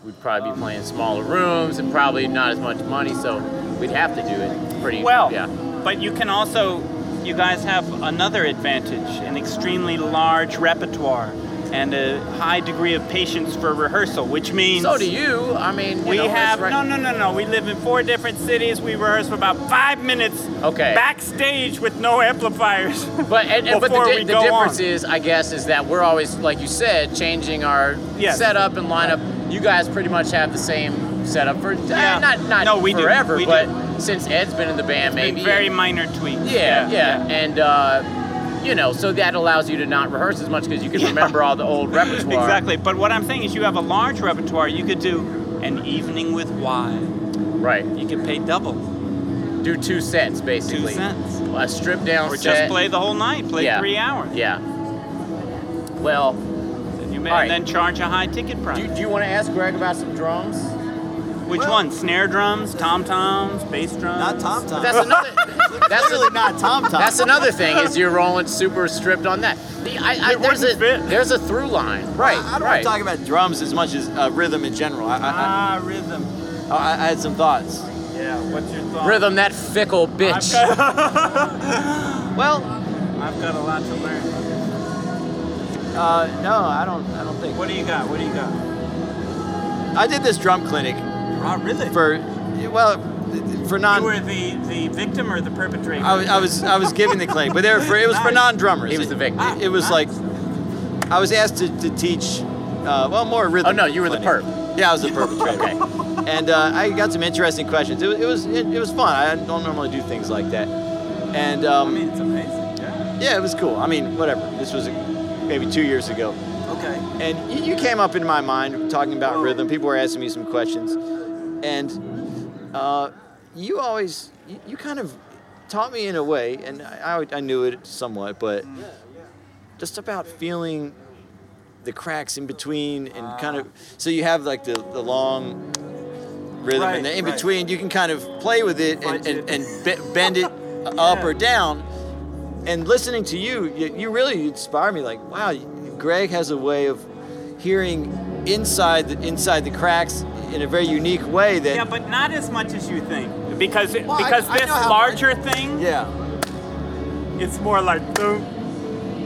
we'd probably be playing smaller rooms and probably not as much money, so we'd have to do it pretty Well, Yeah. but you can also, you guys have another advantage an extremely large repertoire and a high degree of patience for rehearsal, which means. So do you. I mean, you We know, have right- no, no, no, no. We live in four different cities. We rehearse for about five minutes Okay. backstage with no amplifiers. But and, and but the, di- the difference on. is, I guess, is that we're always, like you said, changing our Yes. setup and lineup. You guys pretty much have the same setup for Yeah. uh, not not No, we do. forever, We but do. since Ed's been in the band, Been maybe very minor tweaks. Yeah, yeah, and uh, you know, so that allows you to not rehearse as much because you can remember all the old repertoire. Exactly. But what I'm saying is, you have a large repertoire. You could do an evening with Y. Right. You could pay double, Do two sets basically. cents. A stripped down or set. just play the whole night. Play Yeah. three hours. Yeah. Well, And, you may, right. and then charge a high ticket price. do, do you want to ask Greg about some drums? Which Well- one? Snare drums, tom toms, bass drums? Not Tom Tom. That's another. that's Clearly a, not Tom Tom. That's another thing is you're rolling super stripped on that. The, I, I, It there's a wouldn't fit. there's a through line. Right. I don't right. want to talk about drums as much as uh, rhythm in general. I, I, Ah, rhythm. I, I, I had some thoughts. Yeah. What's your thought? Rhythm, that fickle bitch. Well, I've got a lot to learn. uh, no, I don't. I don't think. What do you got? What do you got? I did this drum clinic Oh, really? for, well, for non. you were the, the victim or the perpetrator? I, was- I was I was giving the claim, but they were for, it was for non-drummers. He was the victim. It, it was like I was asked to, to teach, uh, well, more rhythm. Oh no, you were the perp. Yeah, I was the perpetrator. Okay. And uh, I got some interesting questions. It, was- it was it, it was fun. I don't normally do things like that. And um, I mean, it's amazing. Yeah. yeah, it was cool. I mean, whatever. This was maybe two years ago. Okay. And you, you came up in my mind talking about Whoa. rhythm. People were asking me some questions, and uh, you always you, you kind of taught me in a way, and I, I, I knew it somewhat, but just about feeling the cracks in between and kind of so you have like the, the long rhythm Right, and then in right. between you can kind of play with it and, and, and be- bend it up or down and listening to you, you, you really inspire me. Like, wow, Greg has a way of hearing inside the inside the cracks in a very unique way. That Yeah, but not as much as you think. Because Well, because I this know how- larger thing, yeah, it's more like boom,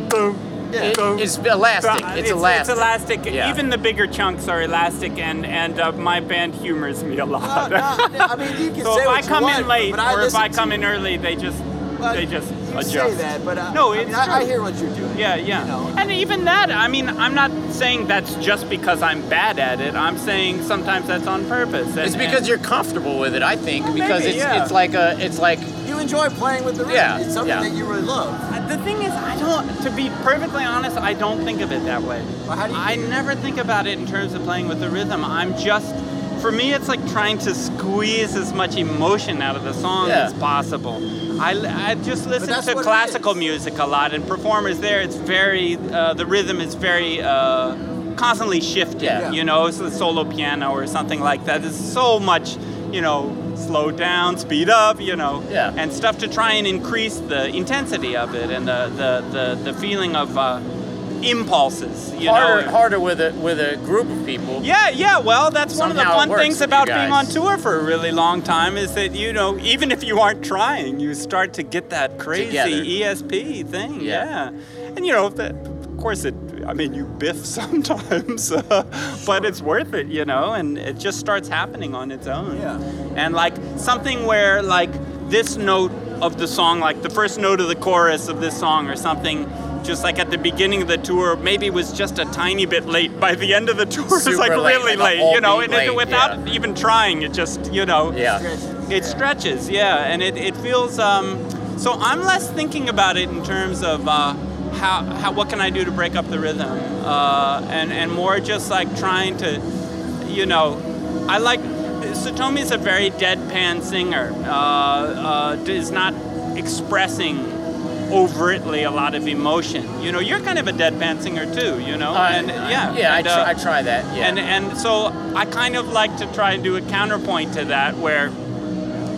boom, It- So- it's elastic. so It's, elastic. It's elastic. Yeah. Even the bigger chunks are elastic, and and uh, my band humors me a lot. no, no, I mean, you can so say if what I you come want, in late or if I come you. in early, they just Well, they just you adjust. say that, but uh, No, I, mean, I, I hear what you're doing. Yeah, yeah. You know. And even that, I mean, I'm not saying that's just because I'm bad at it. I'm saying sometimes that's on purpose. And, It's because and- you're comfortable with it, I think, Well, because maybe, it's yeah. it's like a it's like You enjoy playing with the rhythm. Yeah, It's something yeah. that you really love. Uh, The thing is, I don't. To be perfectly honest, I don't think of it that way. Well, how do you I think? never think about it in terms of playing with the rhythm. I'm just, for me, it's like trying to squeeze as much emotion out of the song Yeah. as possible. I, I just listen to classical music a lot, and performers there, it's very, uh, the rhythm is very. Uh, constantly shifting Yeah. you know it's the solo piano or something like that there's so much you know slow down speed up you know Yeah. and stuff to try and increase the intensity of it and the the, the, the feeling of uh, impulses you harder know harder with a with a group of people. yeah yeah well that's one of the fun things about being on tour for a really long time is that you know even if you aren't trying you start to get that crazy Together. esp thing Yeah. yeah, and you know that of course it i mean you biff sometimes but it's worth it you know and it just starts happening on its own Yeah. and like something where like this note of the song like the first note of the chorus of this song or something just like at the beginning of the tour maybe was just a tiny bit late by the end of the tour it's Super like late, really like late you know and it, late, without yeah. even trying it just you know Yeah. it stretches yeah and it, it feels um so i'm less thinking about it in terms of uh how, how what can i do to break up the rhythm uh and and more just like trying to you know i like satomi is a very deadpan singer uh uh is not expressing overtly a lot of emotion you know you're kind of a deadpan singer too you know Uh, and yeah yeah, I, tr- uh, I try that. Yeah. and and so I kind of like to try and do a counterpoint to that, where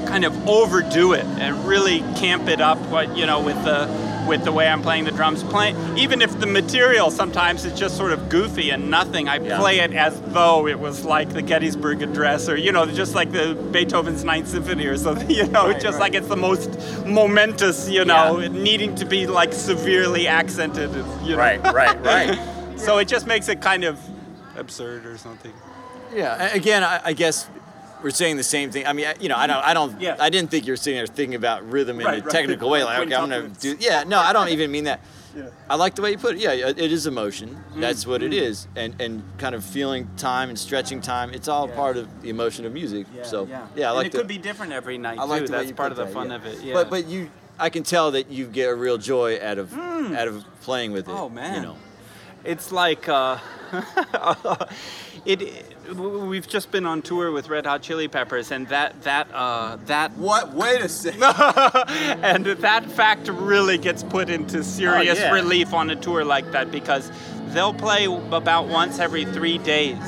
kind of overdo it and really camp it up, what you know, with the with the way I'm playing the drums. Playing even if the material sometimes is just sort of goofy and nothing, I Yeah. play it as though it was like the Gettysburg Address or you know, just like the Beethoven's Ninth Symphony or something. You know, Right, just right. like it's the most momentous. You know, Yeah. needing to be like severely accented. You know? right, right, right. So it just makes it kind of absurd or something. Yeah. Again, I, I guess we're saying the same thing. I mean, I- you know, I don't, I don't, Yeah. I didn't think you were sitting there thinking about rhythm in Right, a right. technical way. Like, okay, I'm gonna do. Yeah. No, I don't even mean that. I like the way you put it. Yeah, it is emotion. Mm-hmm. That's what it mm-hmm. is, and and kind of feeling time and stretching time. It's all Yeah. part of the emotion of music. so yeah, I and like it the, could be different every night I like too. the That's part of the that, fun yeah. of it. Yeah. But but you, I can tell that you get a real joy out of mm. out of playing with it. Oh, man. You know. it's like uh, it. We've just been on tour with Red Hot Chili Peppers, and that that uh, that What? Wait a second. and that fact really gets put into serious yeah. relief on a tour like that because they'll play about once every three days.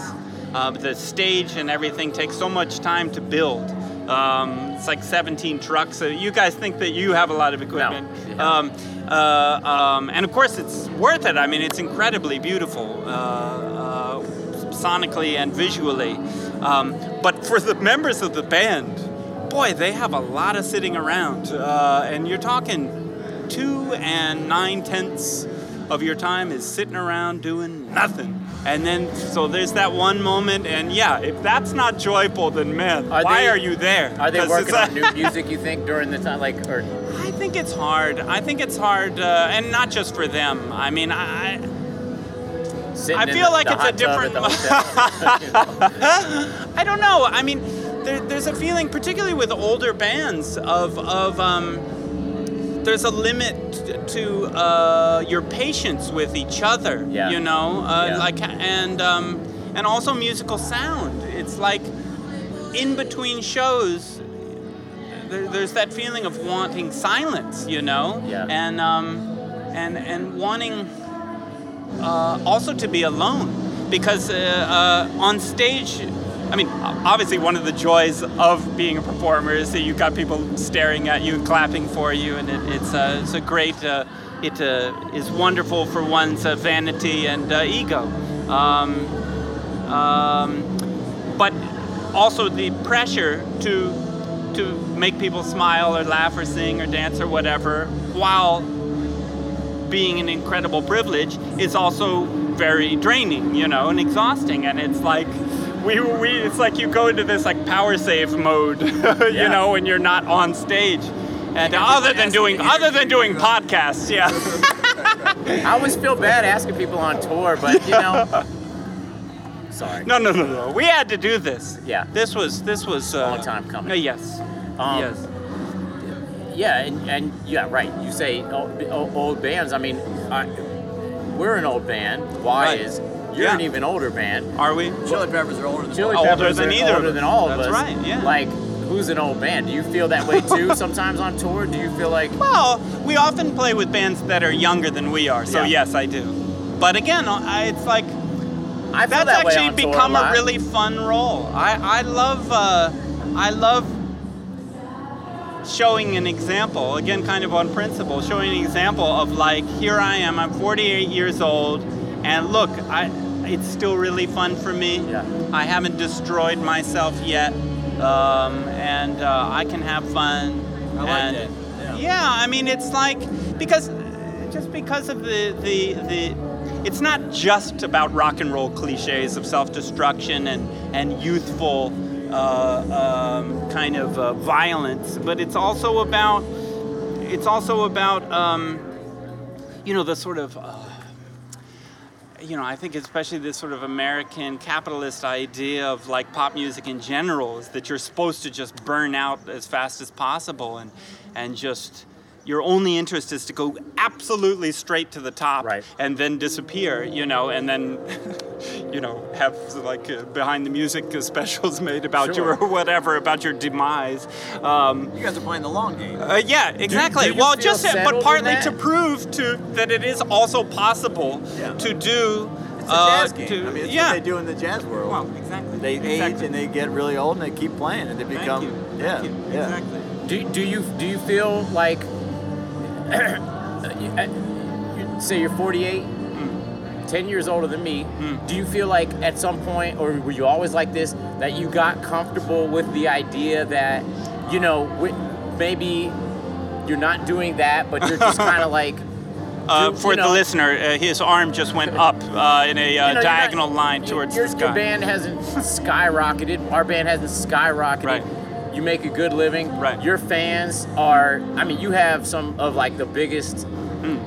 Uh, the stage and everything takes so much time to build. Um, it's like 17 trucks. So you guys think that you have a lot of equipment. Yeah. Um, uh, um, and of course, it's worth it. I mean, it's incredibly beautiful. Uh, uh, sonically and visually. Um, but for the members of the band, boy, they have a lot of sitting around. Uh, and you're talking two and nine tenths of your time is sitting around doing nothing. And then, so there's that one moment, and yeah, if that's not joyful, then man, Are why they- are you there? Are they working on new music? You think during the time, like, or I think it's hard. I think it's hard, uh, and not just for them. I mean, I, I feel the- like the it's a hot tub at different-? I don't know. I mean, there, there's a feeling, particularly with older bands, of of um, there's a limit to uh, your patience with each other. Yeah. You know, uh, Yeah. like and um, and also musical sound. It's like in between shows. There, there's that feeling of wanting silence, you know, Yeah. and um, and and wanting uh, also to be alone because uh, uh, on stage i mean obviously one of the joys of being a performer is that you've got people staring at you and clapping for you and it, it's, uh, it's a great uh, it is wonderful for one's vanity and ego. Um, um, but also the pressure to to make people smile or laugh or sing or dance or whatever while being an incredible privilege is also very draining, you know, and exhausting. And it's like we, we it's like you go into this like power save mode, you Yeah. know, when you're not on stage. And other than doing other than doing podcasts, yeah. I always feel bad asking people on tour, but you know. Sorry. No, no, no, no. We had to do this. Yeah. This was this was uh, Long time coming. uh, yes. Um, yes. Yeah, and, and yeah, right. You say old, old bands. I mean, I, we're an old band. Why Right. is you're an even older band. Are we? Chili Peppers are older than Chili Older Peppers than are either older than all of That's us. right, yeah. Like, who's an old band? Do you feel that way too? sometimes on tour, do you feel like Well, we often play with bands that are younger than we are, so Yeah. yes, I do. But again, I, it's like I feel that's that way actually on tour become a, lot. really fun role. I, I love uh, I love showing an example again, kind of on principle, showing an example of like here I am, I'm 48 years old, and look, I it's still really fun for me. Yeah. I haven't destroyed myself yet, um, and uh, I can have fun. I like and, that, yeah. yeah, I mean it's like because just because of the the the it's not just about rock and roll cliches of self-destruction and and youthful um, kind of uh, violence, but it's also about it's also about um, you know the sort of uh, you know I think especially this sort of American capitalist idea of like pop music in general is that you're supposed to just burn out as fast as possible and and just your only interest is to go absolutely straight to the top Right. and then disappear, you know, and then, you know, have like uh, behind the music uh, specials made about Sure. you or whatever about your demise. Um, You guys are playing the long game. uh, yeah, exactly. do you well, just uh, but partly to prove to that it is also possible Yeah. to do. It's a uh, jazz game. to- I mean, it's yeah. what they do in the jazz world. Well, exactly. They exactly. age and they get really old and they keep playing and they Thank become you. yeah Thank you. yeah. Exactly. Do, do you do you feel like you- uh, you- say you're 48, Hmm. 10 years older than me? Do you feel like at some point, or were you always like this, that you got comfortable with the idea that you know maybe you're not doing that, but you're just kind of like Uh, for you the listener, uh, his arm just went up uh, in a uh, you know, you're not- diagonal line towards your, the Your band hasn't skyrocketed. Our band hasn't skyrocketed. Right. You make a good living. Right. Your fans are. I mean, you have some of like the biggest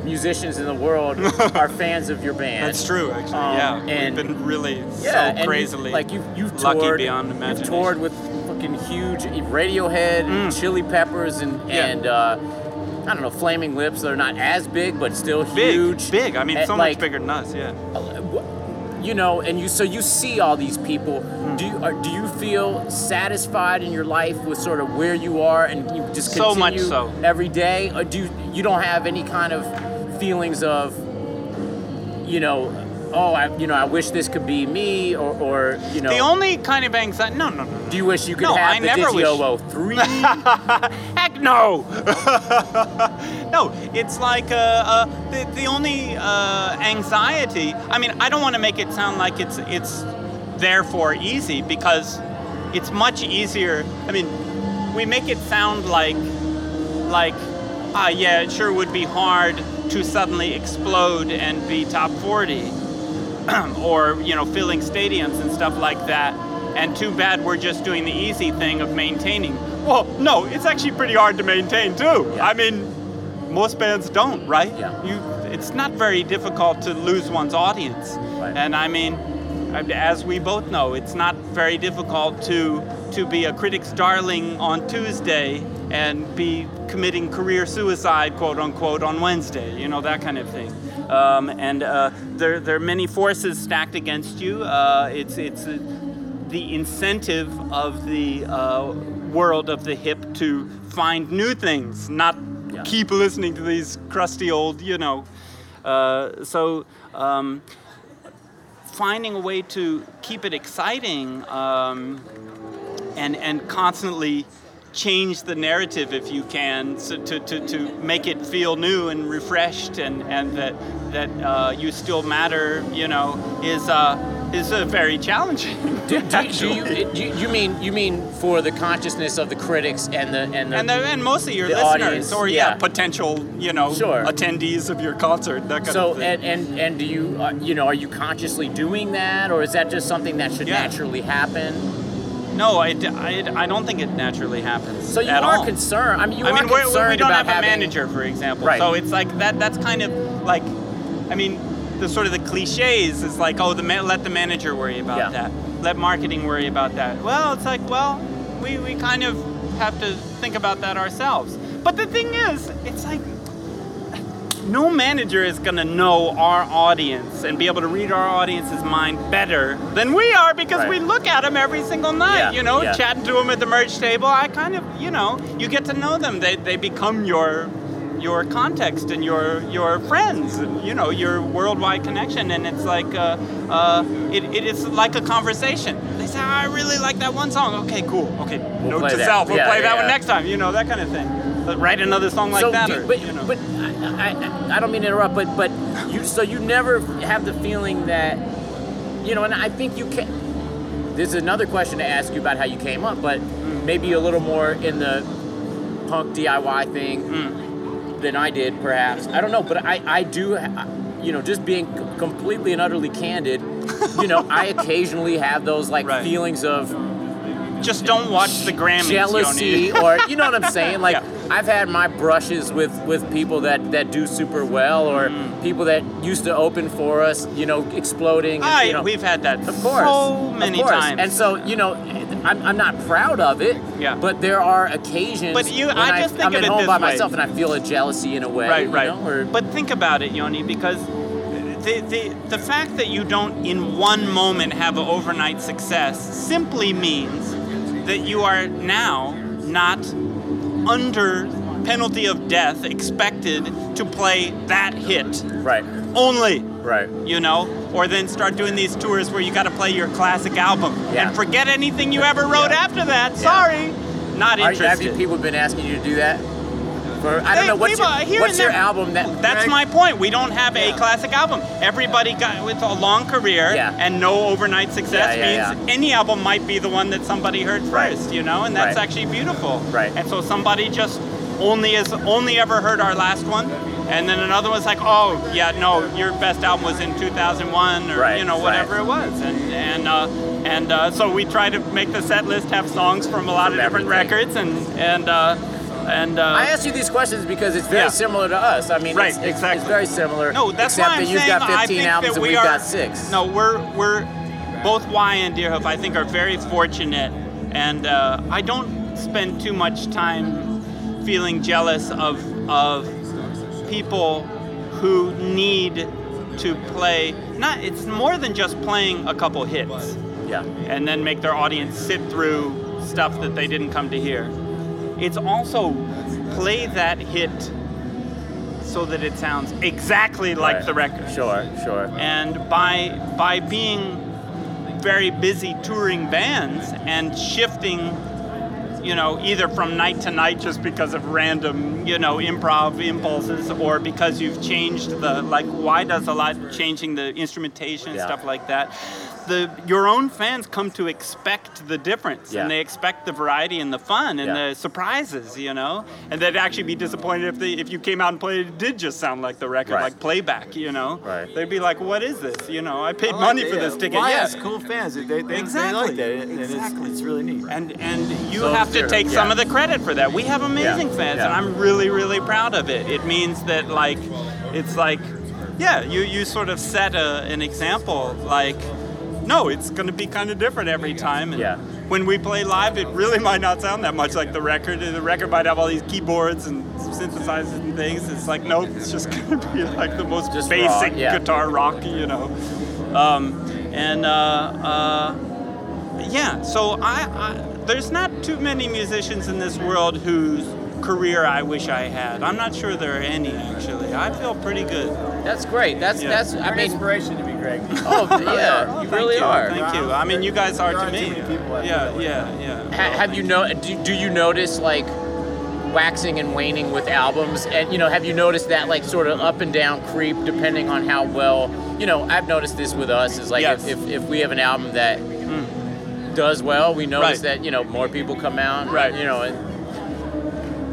musicians in the world are fans of your band. Hmm. That's true, actually. Um, yeah, and- we've been really Yeah, so and you- crazily like you've you've toured, lucky beyond You've toured with fucking huge Radiohead, and Chili Peppers, and Yeah. and uh, I don't know, Flaming Lips. They're not as big, but still big, huge. big. I mean, so like, much bigger than us. Yeah. You know, and you so you see all these people. Do you are, do you feel satisfied in your life with sort of where you are, and you just So much continue so. every day, or do you, you don't have any kind of feelings of, you know, oh, I, you know, I wish this could be me, or, or you know, The only kind of anxiety. No, no, no. do you wish you could No, have I the never wish- 03? Heck no! no, it's like uh, uh, the, the only uh, anxiety. I mean, I don't want to make it sound like it's it's therefore easy because it's much easier. I mean, we make it sound like like ah yeah, it sure would be hard to suddenly explode and be top 40 or you know filling stadiums and stuff like that. And too bad we're just doing the easy thing of maintaining. Well, no, it's actually pretty hard to maintain too. I mean, most bands don't, right? Yeah. You, it's not very difficult to lose one's audience. Right. And I mean, as we both know, it's not very difficult to to be a critic's darling on Tuesday and be committing career suicide, quote unquote, on Wednesday. You know that kind of thing. Um, and uh, there, there are many forces stacked against you. Uh, it's it's uh, the incentive of the uh, world of the hip to find new things, not Yeah. keep listening to these crusty old, you know. Uh, so. Um, finding a way to keep it exciting um, and and constantly change the narrative if you can so to, to, to make it feel new and refreshed and, and that that uh, you still matter you know is uh, is uh, very challenging. Do, do, do you, do you mean you mean for the consciousness of the critics and the and the, and, the, and mostly your listeners audience, or yeah, yeah. potential you know Sure. attendees of your concert that kind so of thing. and, and and do you uh, you know are you consciously doing that or is that just something that should Yeah. naturally happen? No, I I don't think it naturally happens. So you are all. concerned. I mean, you I are mean, concerned we don't about have a manager, for example. Right. So it's like that. That's kind of like, I mean, the sort of the cliches is like, oh, the ma- let the manager worry about Yeah. that. Let marketing worry about that. Well, it's like, well, we, we kind of have to think about that ourselves. But the thing is, it's like no manager is going to know our audience and be able to read our audience's mind better than we are because Right. we look at them every single night, Yeah, you know, yeah. chatting to them at the merch table. I kind of, you know, you get to know them. They, they become your your context and your your friends and you know your worldwide connection and it's like uh, uh, it, it is like a conversation they say "Oh, i really like that one song okay cool okay note play to that. self we'll Yeah, play that one next time you know that kind of thing write another song like so that or, but you know. but I, I, I don't mean to interrupt, but but you so you never have the feeling that you know, and I think you can. This is another question to ask you about how you came up, but Mm. maybe a little more in the punk DIY thing Mm. than I did, perhaps. I don't know, but I I do. You know, just being completely and utterly candid, you know, I occasionally have those like Right. feelings of just don't watch the Grammys jealousy Yoni. or you know what I'm saying? Like Yeah. I've had my brushes with with people that that do super well or Mm. people that used to open for us, you know, exploding. and, I, you know, we've had that of course, so many of course. times And so you know, I'm, I'm not proud of it. Yeah. But there are occasions. But you- when I just think I'm of at it home by way. myself and I feel a jealousy in a way. right, you right. know, or- but think about it, Yoni, because the, the the fact that you don't in one moment have an overnight success simply means that you are now not under penalty of death expected to play that hit right, only. right. you know, or then start doing these tours where you got to play your classic album Yeah. and forget anything you ever wrote Yeah. after that. Sorry, not Are, have interested. you, people been asking you to do that? For I don't Hey, know what's people, your, what's your there- album that That's Greg- my point. We don't have a classic album. Everybody got with a long career Yeah. and no overnight success Yeah, yeah, means any album might be the one that somebody heard Right. first, you know, and that's Right. actually beautiful. Right. And so somebody just only has only ever heard our last one. And then another one's like, oh yeah, no, your best album was in 2001 or Right, you know whatever right. it was, and and uh, and uh, so we try to make the set list have songs from a lot From of different everything. records, and and uh, and uh, I ask you these questions because it's very Yeah. similar to us. I mean, Right, it's, it's, exactly. it's very similar. No, that's except why I'm that you've saying got I 15 think albums that and we we've are, got six. No, we're we're both WHY? and Deerhoof. I think are very fortunate, and uh, I don't spend too much time feeling jealous of of people who need to play. Not it's more than just playing a couple hits Yeah. and then make their audience sit through stuff that they didn't come to hear. It's also play that hit so that it sounds exactly like Right. the record. Sure, sure. And by by being very busy touring bands and shifting you know, either from night to night just because of random, you know, improv impulses or because you've changed the like why does a lot changing the instrumentation and Yeah. stuff like that. The your own fans come to expect the difference Yeah. and they expect the variety and the fun and Yeah. the surprises, you know. And they'd actually be disappointed if they if you came out and played it did just sound like the record, Right. like playback, you know. Right. They'd be like, What is this? You know, I paid I like money that, for yeah. this uh, ticket. Why yeah. ask cool fans? They, they, they Exactly. like that, and Exactly. it's, it's really neat. and and you So have to there- take some of the credit for that. We have amazing Yeah, fans, yeah. and I'm really really proud of it. It means that like, it's like, yeah, you you sort of set a, an example. Like, no, it's going to be kind of different every time. And Yeah. When we play live, it really might not sound that much like the record. The record might have all these keyboards and synthesizers and things. It's like, nope, it's just going to be like the most Just basic raw, yeah. guitar rock, you know. Um, and uh, uh, yeah, so I, I there's not too many musicians in this world whose career I wish I had. I'm not sure there are any actually. I feel pretty good. That's great. That's Yeah. that's. I You're mean, inspiration to me, Greg. oh yeah, you really you, are. Thank you. I mean, you guys are There to me. too many people Yeah, yeah, yeah. Ha- have you know? Do, do you notice like waxing and waning with albums? And you know, have you noticed that like sort of up and down creep depending on how well? You know, I've noticed this with us is like Yes. if, if if we have an album that hmm. does well, we notice Right. that you know more people come out. Right. You know.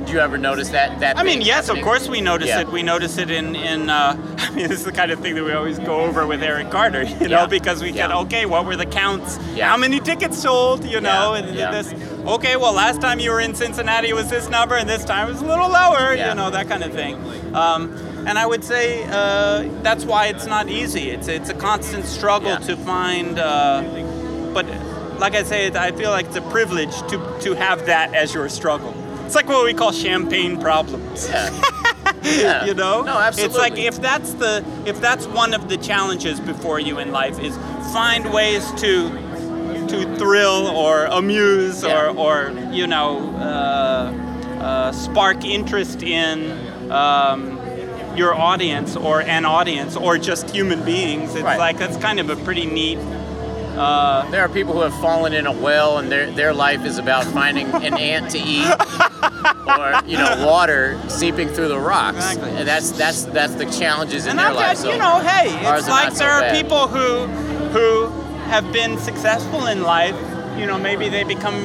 Do you ever notice that? That I mean, yes, of course we notice Yeah. it. We notice it in in. Uh, I mean, this is the kind of thing that we always go over with Eric Carter, you know, because we get Yeah. okay, what were the counts? Yeah. How many tickets sold? You know, Yeah, and yeah. this. Okay, well, last time you were in Cincinnati was this number, and this time it was a little lower. Yeah. You know, that kind of thing. Um, and I would say uh, that's why it's not easy. It's it's a constant struggle Yeah. to find. Uh, but like I say, I feel like it's a privilege to to have that as your struggle. It's like what we call champagne problems. Yeah. Yeah. you know No, absolutely. it's like if that's the if that's one of the challenges before you in life is find ways to to thrill or amuse Yeah. or or you know uh, uh, spark interest in um, your audience or an audience or just human beings it's Right. like that's kind of a pretty neat uh, There are people who have fallen in a well, and their their life is about finding an ant to eat, or you know, water seeping through the rocks. Exactly. And that's that's that's the challenges in and their life. So you know, hey, it's like so there are bad. people who who have been successful in life. You know, maybe they become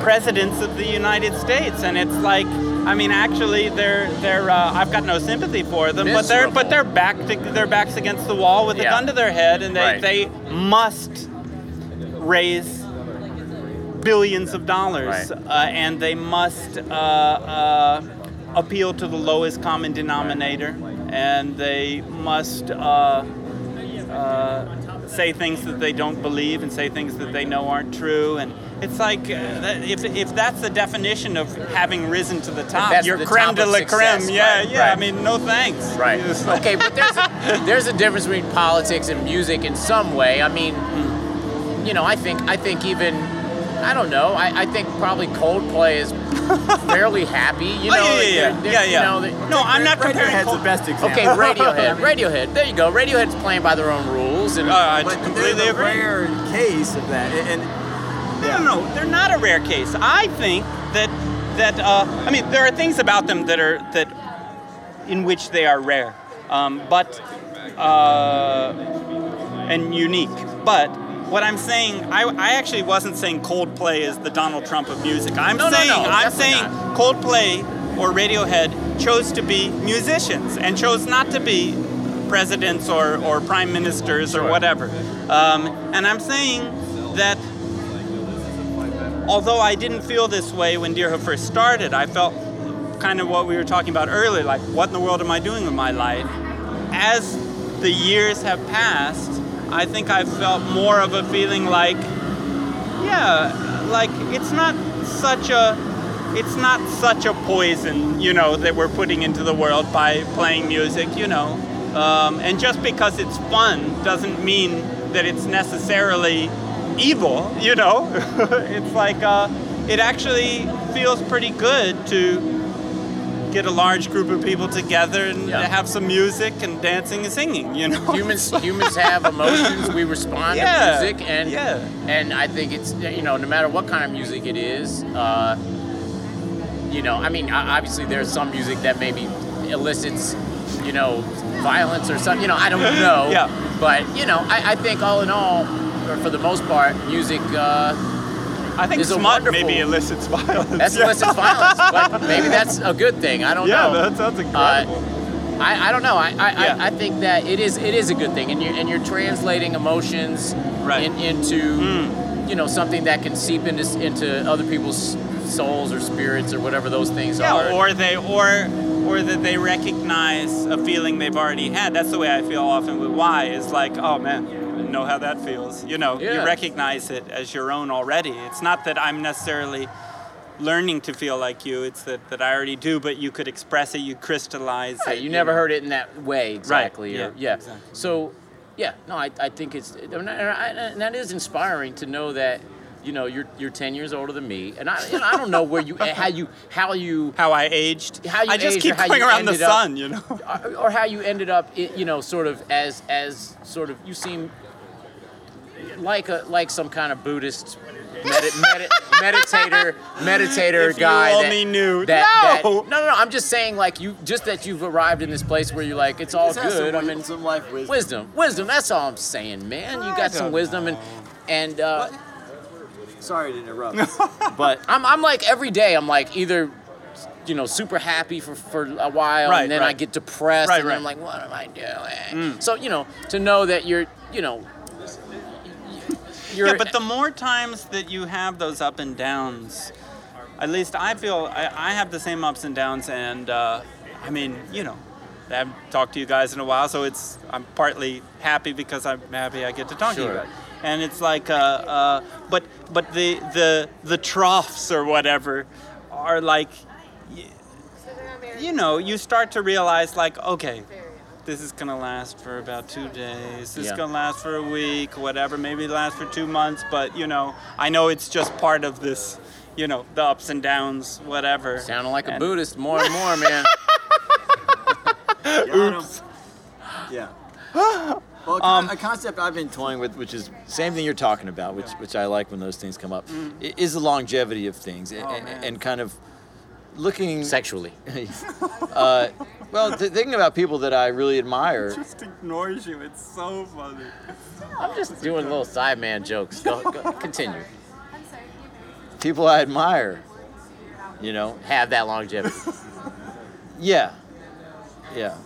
presidents of the United States, and it's like, I mean, actually, they're they're. Uh, I've got no sympathy for them, but they're but they're back to, their backs against the wall with a Yeah. gun to their head, and they Right. they must raise billions of dollars, Right. uh, and they must uh, uh, appeal to the lowest common denominator, and they must uh, uh, say things that they don't believe and say things that they know aren't true, and it's like uh, if, if that's the definition of having risen to the top, that's you're the creme top de la success, creme. Yeah, right, yeah. I mean, no thanks. Right. Okay, but there's a, there's a difference between politics and music in some way. I mean, you know, I think I think even I don't know. I, I think probably Coldplay is fairly happy. You know, oh, yeah, yeah, they're- yeah, they're- yeah. You know, they- no, I'm not comparing. Radiohead's Cold- the best example. Okay, Radiohead. Radiohead. There you go. Radiohead's playing by their own rules, and Uh, I But completely there's agree. rare case of that, and, and No, no, no, they're not a rare case. I think that that uh, I mean there are things about them that are that in which they are rare, um, but uh, and unique. But what I'm saying, I, I actually wasn't saying Coldplay is the Donald Trump of music. I'm No, no, saying no, I'm saying not. Coldplay or Radiohead chose to be musicians and chose not to be presidents or, or prime ministers or whatever. Um, and I'm saying that although I didn't feel this way when Deerhoof first started, I felt kind of what we were talking about earlier, like what in the world am I doing with my life? As the years have passed, I think I've felt more of a feeling like, yeah, like it's not such a it's not such a poison, you know, that we're putting into the world by playing music, you know. Um, and just because it's fun doesn't mean that it's necessarily evil, you know. it's like uh, it actually feels pretty good to get a large group of people together and Yeah. have some music and dancing and singing, you know. humans humans have emotions. We respond Yeah, to music, and yeah. and I think it's you know no matter what kind of music it is, uh, you know I mean obviously there's some music that maybe elicits you know violence or something. You know I don't know. Yeah. But you know I, I think all in all, for the most part, music. Uh, I think It's a smut maybe elicits violence. that's yeah. elicits violence, but maybe that's a good thing. I don't know. Yeah, know. that sounds incredible. Uh, I, I don't know. I, I, Yeah. I, I think that it is it is a good thing, and you're and you're translating emotions Right. in, into you know something that can seep into into other people's souls or spirits or whatever those things are. Yeah, or they or or that they recognize a feeling they've already had. That's the way I feel often with WHY is like, oh man, know how that feels. You know, you recognize it as your own already. It's not that I'm necessarily learning to feel like you. It's that, that I already do, but you could express it, you crystallize Right, it. you never know. heard it in that way exactly. yeah, or, yeah. exactly. So, yeah, no, I, I think it's and that is inspiring to know that you know you're you're 10 years older than me, and I you know, I don't know where you how you how you How I aged. How you I just keep going you around the ended up- sun, you know. or, or how you ended up, you know, sort of as as sort of you seem like a like some kind of Buddhist medi- medi- meditator, meditator If you guy. only that, knew. That, No! that- no, no, no. I'm just saying, like you, just that you've arrived in this place where you're like, it's all Just good. Some, I mean, some life wisdom. wisdom, wisdom. That's all I'm saying, man. You got some wisdom, and and uh, Sorry to interrupt, but I'm, I'm like every day. I'm like either. You know, super happy for, for a while, Right, and then I get depressed, Right, and I'm like, "What am I doing?" So you know, to know that you're, you know, you're yeah, but the more times that you have those up and downs, at least I feel I, I have the same ups and downs, and uh, I mean, you know, I haven't talked to you guys in a while, so it's I'm partly happy because I'm happy I get to talk to you guys. And it's like, uh, uh, but but the the the troughs or whatever are like, you know, you start to realize like, okay, this is gonna last for about two days. This is gonna last for a week, whatever. Maybe last for two months, but you know, I know it's just part of this. You know, the ups and downs, whatever. sounding like a Buddhist more and more, man. Oops. Yeah. Well, um, a concept I've been toying with, which is same thing you're talking about, which which I like when those things come up, mm. i- is the longevity of things oh, and, and, and kind of looking. Sexually. uh, well, th- thinking about people that I really admire. Just ignores you. It's so funny. I'm just doing little side man jokes. Go, go continue. People I admire. You know. Have that longevity. Yeah. Yeah.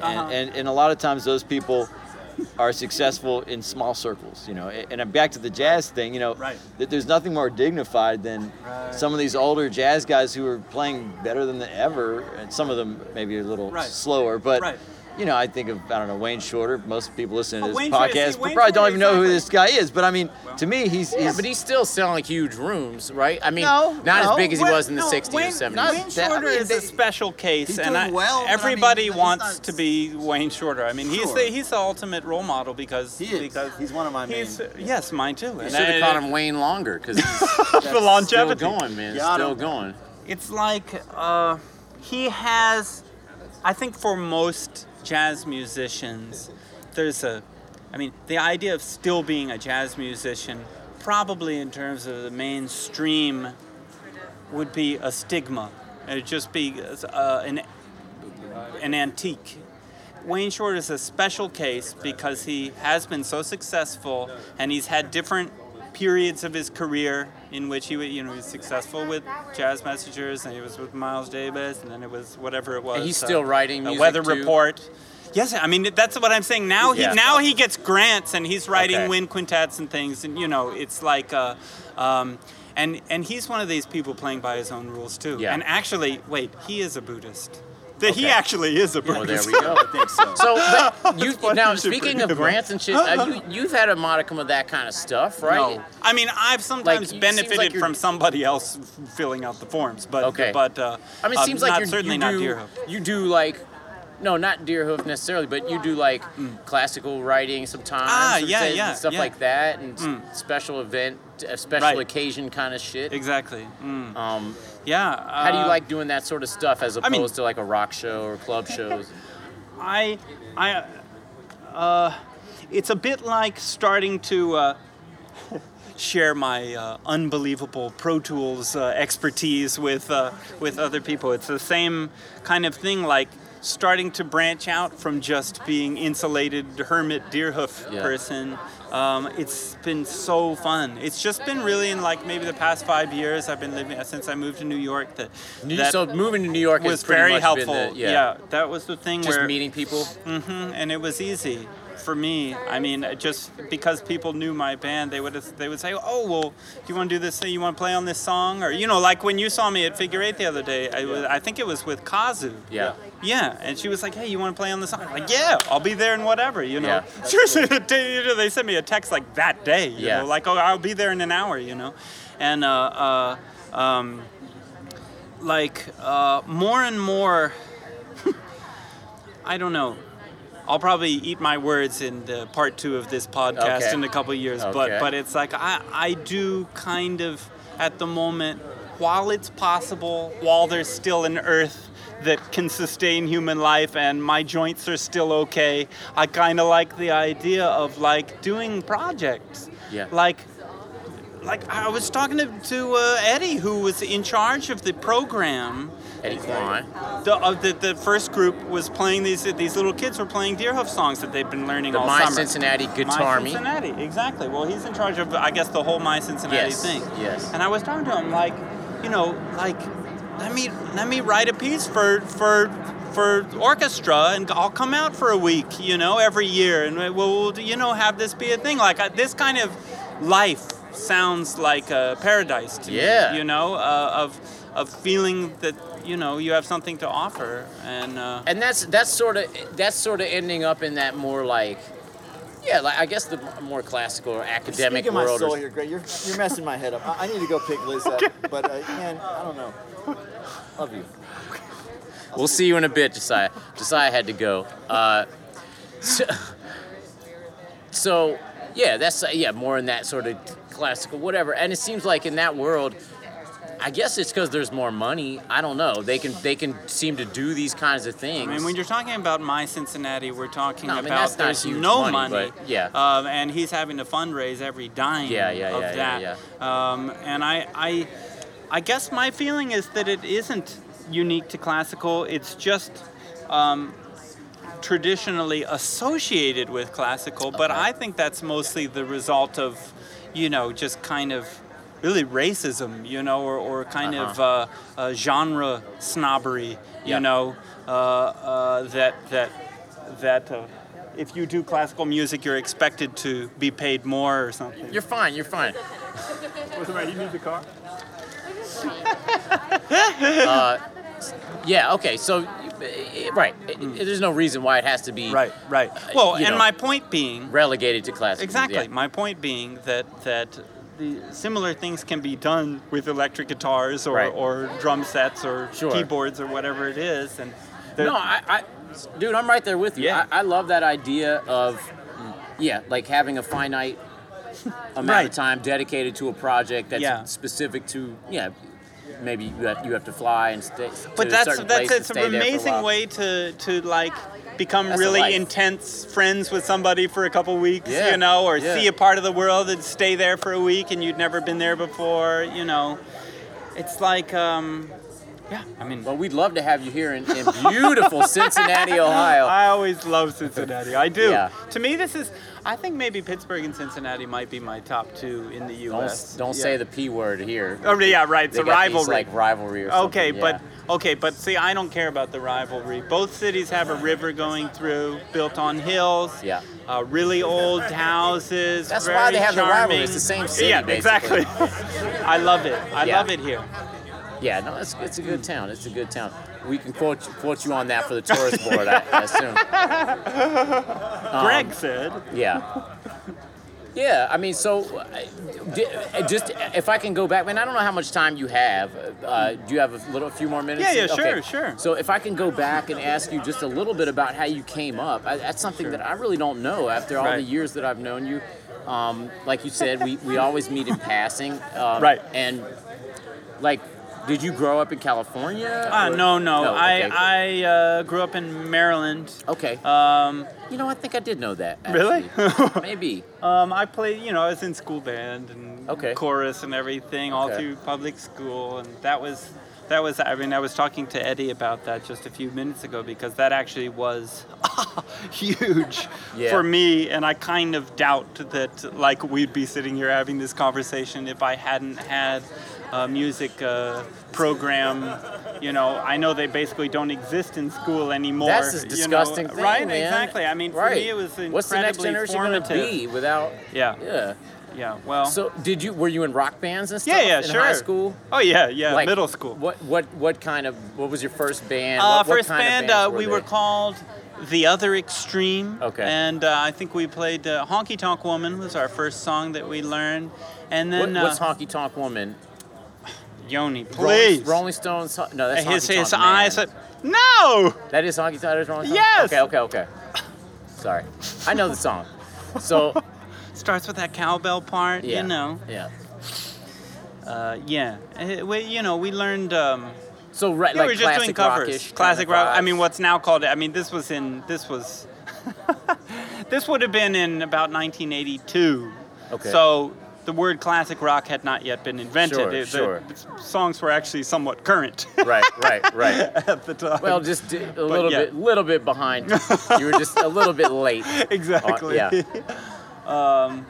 Uh-huh. And, and and a lot of times those people are successful in small circles, you know. And I'm back to the jazz thing, you know. Right. That there's nothing more dignified than some of these older jazz guys who are playing better than ever, and some of them maybe a little Right. slower, but. Right. You know, I think of I don't know Wayne Shorter. Most people listening to Oh, this podcast see, probably don't even know who this guy is. But I mean, to me, he's, yeah, he's but he's still selling huge rooms, right? I mean, No, not no. as big as he was in the no, 60s Wayne, or 70s. not- Wayne that- I Shorter mean, is they- a special case, he's and I, well, but I mean, everybody wants not- to be Wayne Shorter. I mean, he's the he's the ultimate role model because He is. because He's one of my he's, main- Yes, mine too. You should have called him Wayne longer because he's the still going, man. Got Still going. It's like uh, he has. I think for most jazz musicians, there's a. I mean, the idea of still being a jazz musician, probably in terms of the mainstream, would be a stigma. It'd just be uh, an an antique. Wayne Shorter is a special case because he has been so successful and he's had different periods of his career in which he wa- you know he was successful with Jazz Messengers and he was with Miles Davis and then it was whatever it was. he's still writing music, Weather too? Report. Yes, I mean that's what I'm saying. Now he Yeah. now he gets grants and he's writing Okay. wind quintets and things and you know it's like uh, um, and and he's one of these people playing by his own rules too. Yeah. And actually, wait, he is a Buddhist. That he actually is a Well, Buddhist. there we go. I think so. So, but you now you speaking of grants and shit, uh, you you've had a modicum of that kind of stuff, right? No. I mean, I've sometimes Like, benefited like from somebody else filling out the forms, but Okay. but uh, I mean, it um, seems like you're, certainly you not do, Deerhoof. You do like, no, not Deerhoof necessarily, but you do like classical writing sometimes. Mm. Ah, and yeah, yeah, and stuff yeah. like that, and s- special event, a special Right. occasion kind of shit. Exactly. Mm. Um, Yeah. how do you uh, like doing that sort of stuff as opposed mean- to like a rock show or club shows? I, I, uh, it's a bit like starting to uh, share my uh, unbelievable Pro Tools uh, expertise with uh, with other people. It's the same kind of thing, like starting to branch out from just being insulated hermit Deerhoof Yeah. person. Um, it's been so fun. It's just been really in like maybe the past five years I've been living since I moved to New York. That, New- that so moving to New York was very helpful. The, yeah, yeah, that was the thing just where meeting people. Mm-hmm, and it was easy for me. I mean, just because people knew my band, they would they would say, "Oh, well, do you want to do this? thing? You want to play on this song?" Or you know, like when you saw me at Figure Eight the other day, I, was, I think it was with Kazu. Yeah. Yeah, and she was like, "Hey, you want to play on the song?" I'm like, "Yeah, I'll be there and whatever." You know. Yeah. Seriously, the day- you know, they sent me a text like that day. You Yeah. know, like, "Oh, I'll be there in an hour." You know, and uh, uh, um, like uh, more and more. I don't know. I'll probably eat my words in the part two of this podcast Okay. in a couple years, Okay. but but it's like I I do kind of at the moment while it's possible, while there's still an earth that can sustain human life and my joints are still okay, I kind of like the idea of like doing projects. Yeah. Like like I was talking to, to uh, Eddie, who was in charge of the program. Eddie Klein. The, uh, the the first group was playing these these little kids were playing Deerhoof songs that they've been learning The all My summer. Cincinnati Guitar My Cincinnati, exactly. Well, he's in charge of I guess the whole My Cincinnati Yes, thing. yes. And I was talking to him like, you know, like let me let me write a piece for for for orchestra and I'll come out for a week, you know, every year and we'll you know have this be a thing like uh, this kind of life sounds like a paradise to Yeah. me, you know, uh, of of feeling that you know you have something to offer and uh, and that's that's sort of that's sort of ending up in that more like yeah like i guess the more classical or academic Speaking my soul or- here, Greg. You're, you're messing my head up. I, I need to go pick Liz up, but uh, man, I don't know. Love you. we'll see you in a bit josiah josiah had to go uh, so, so yeah that's uh, yeah more in that sort of classical whatever and it seems like in that world I guess it's because there's more money. I don't know. They can they can seem to do these kinds of things. I mean, when you're talking about my Cincinnati, we're talking No, I mean, about there's no money, money, but yeah. um, and he's having to fundraise every dime Yeah, yeah, of yeah, yeah, that. Um, and I, I, I guess my feeling is that it isn't unique to classical. It's just um, traditionally associated with classical, but Okay. I think that's mostly the result of, you know, just kind of really racism, you know, or, or kind of uh, uh, genre snobbery, you Yeah. know, uh, uh, that that that uh, if you do classical music, you're expected to be paid more or something. you're fine. You're fine. What's right? You need the car. Yeah. Okay. So, uh, right. It- There's no reason why it has to be Right, right. Well, you and know. my point being, relegated to classical. exactly. Yeah. My point being that that the similar things can be done with electric guitars or, Right. or drum sets or Sure. keyboards or whatever it is, and No, I, I, dude, I'm right there with you. Yeah. I, I love that idea of, yeah, like having a finite amount Right. of time dedicated to a project that's Yeah. specific to, yeah, maybe you have, you have to fly and stay. but that's that's it's an stay there for a amazing way to to like become That's really intense friends with somebody for a couple weeks, Yeah, you know, or yeah. see a part of the world and stay there for a week and you'd never been there before, you know. It's like, um, yeah, I mean, Well, we'd love to have you here in, in beautiful Cincinnati, Ohio. I always love Cincinnati. I do. Yeah. To me, this is. I think maybe Pittsburgh and Cincinnati might be my top two in the Don't, U.S. don't Yeah. say the P word here. Oh yeah, right. It's They a got these, rivalry. like rivalry or something. okay, yeah. but okay, but see, I don't care about the rivalry. Both cities have a river going through, built on hills. Yeah. Uh, really old houses. That's why they have the rivalry. It's the same city, Yeah, basically. exactly. I love it. I Yeah. love it here. Yeah, no, it's, it's a good town. It's a good town. We can quote quote you on that for the tourist board, I, I assume. Um, Greg said. Yeah. Yeah, I mean, so uh, just if I can go back, man, I don't know how much time you have. Uh, do you have a little, a few more minutes? Yeah, yeah, Okay. sure, sure. So if I can go back and ask you just a little bit about how you came up, I, that's something that I really don't know after all the years that I've known you. Um, like you said, we, we always meet in passing. Um, Right. And like, did you grow up in California? Ah, or- no, no. okay. I I uh, grew up in Maryland. Okay. Um, you know, I think I did know that. Really? Maybe. Um, I played, you know, I was in school band and Okay. chorus and everything all Okay. through public school, and that was, that was. I mean, I was talking to Eddie about that just a few minutes ago because that actually was huge Yeah. for me, and I kind of doubt that like we'd be sitting here having this conversation if I hadn't had a music uh, program. You know, I know they basically don't exist in school anymore. That's a you know, disgusting thing, right? man. Exactly. I mean, for right. me, it was incredibly What's the next generation going to be without? Yeah. Yeah. Yeah. Well. So did you? Were you in rock bands and stuff? Yeah, yeah, in sure. high school. Oh yeah, yeah. Like, middle school. What what what kind of what was your first band? Uh, what, what first kind band, uh, we they? were called The Other Extreme. Okay. And uh, I think we played uh, Honky Tonk Woman was our first song that we learned, and What, then what's uh, Honky Tonk Woman? Yoni, Rolling, please. Rolling Stones. No, that's his Honky his Tonk eyes. Man. no. That is Honky Tonk. Rolling Stones. Yes! Okay, okay, okay. Sorry, I know the song. So Starts with that cowbell part. yeah, You know. Yeah. Uh, yeah. Uh, we, you know, we learned. Um, So right, yeah, like we were just classic doing covers. rockish kind Classic of rock. I mean, what's now called. It I mean, this was in. This was. this would have been in about 1982. Okay. So, the word classic rock had not yet been invented. Sure, It- the sure. songs were actually somewhat current Right, right, right. at the time. Well, just a little yeah. bit, little bit behind. you were just a little bit late. exactly. Uh, yeah. um,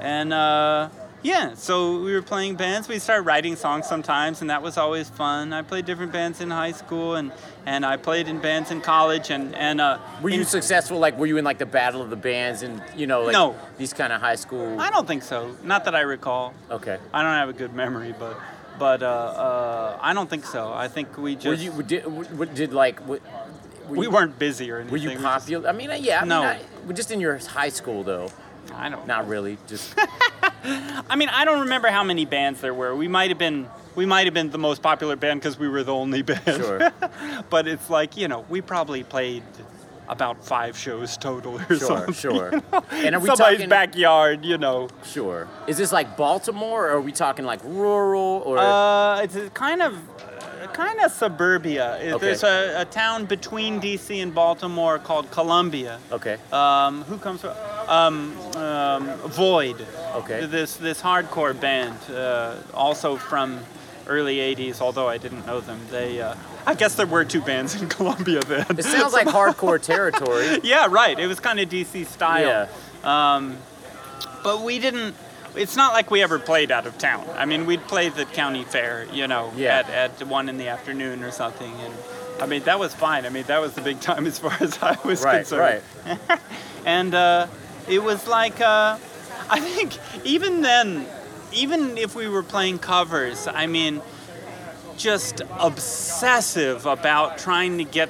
and uh, yeah, so we were playing bands. We started writing songs sometimes, and that was always fun. I played different bands in high school, and, and I played in bands in college, and and uh, Were you in- successful? Like, were you in like the battle of the bands and you know, like No. these kind of high school? I don't think so. Not that I recall. Okay. I don't have a good memory, but but uh, uh, I don't think so. I think we just Were you did, did like were, we you- weren't busy or anything. Were you popular? I mean, yeah. I No. Mean, I, just in your high school though. I don't. Not really. Just I mean, I don't remember how many bands there were. We might have been we might have been the most popular band because we were the only band. Sure. but it's like you know, we probably played about five shows total or sure, something. sure. Sure. And are we Somebody's talking? backyard, you know. Sure. Is this like Baltimore, or are we talking like rural, or Uh, it's kind of kind of suburbia. Okay. There's a, a town between DC and Baltimore called Columbia. okay? Um, who comes from? Um, um, Void. Okay. This this hardcore band, uh, also from early '80s. Although I didn't know them, they. Uh, I guess there were two bands in Columbia then. It sounds like hardcore territory. yeah, right. It was kind of DC style. Um, but we didn't. It's not like we ever played out of town. I mean, we'd play the county fair, you know, Yeah. at, at one in the afternoon or something, and I mean that was fine. I mean that was the big time as far as I was Right, concerned. right. And uh, it was like, uh, I think even then, even if we were playing covers, I mean, just obsessive about trying to get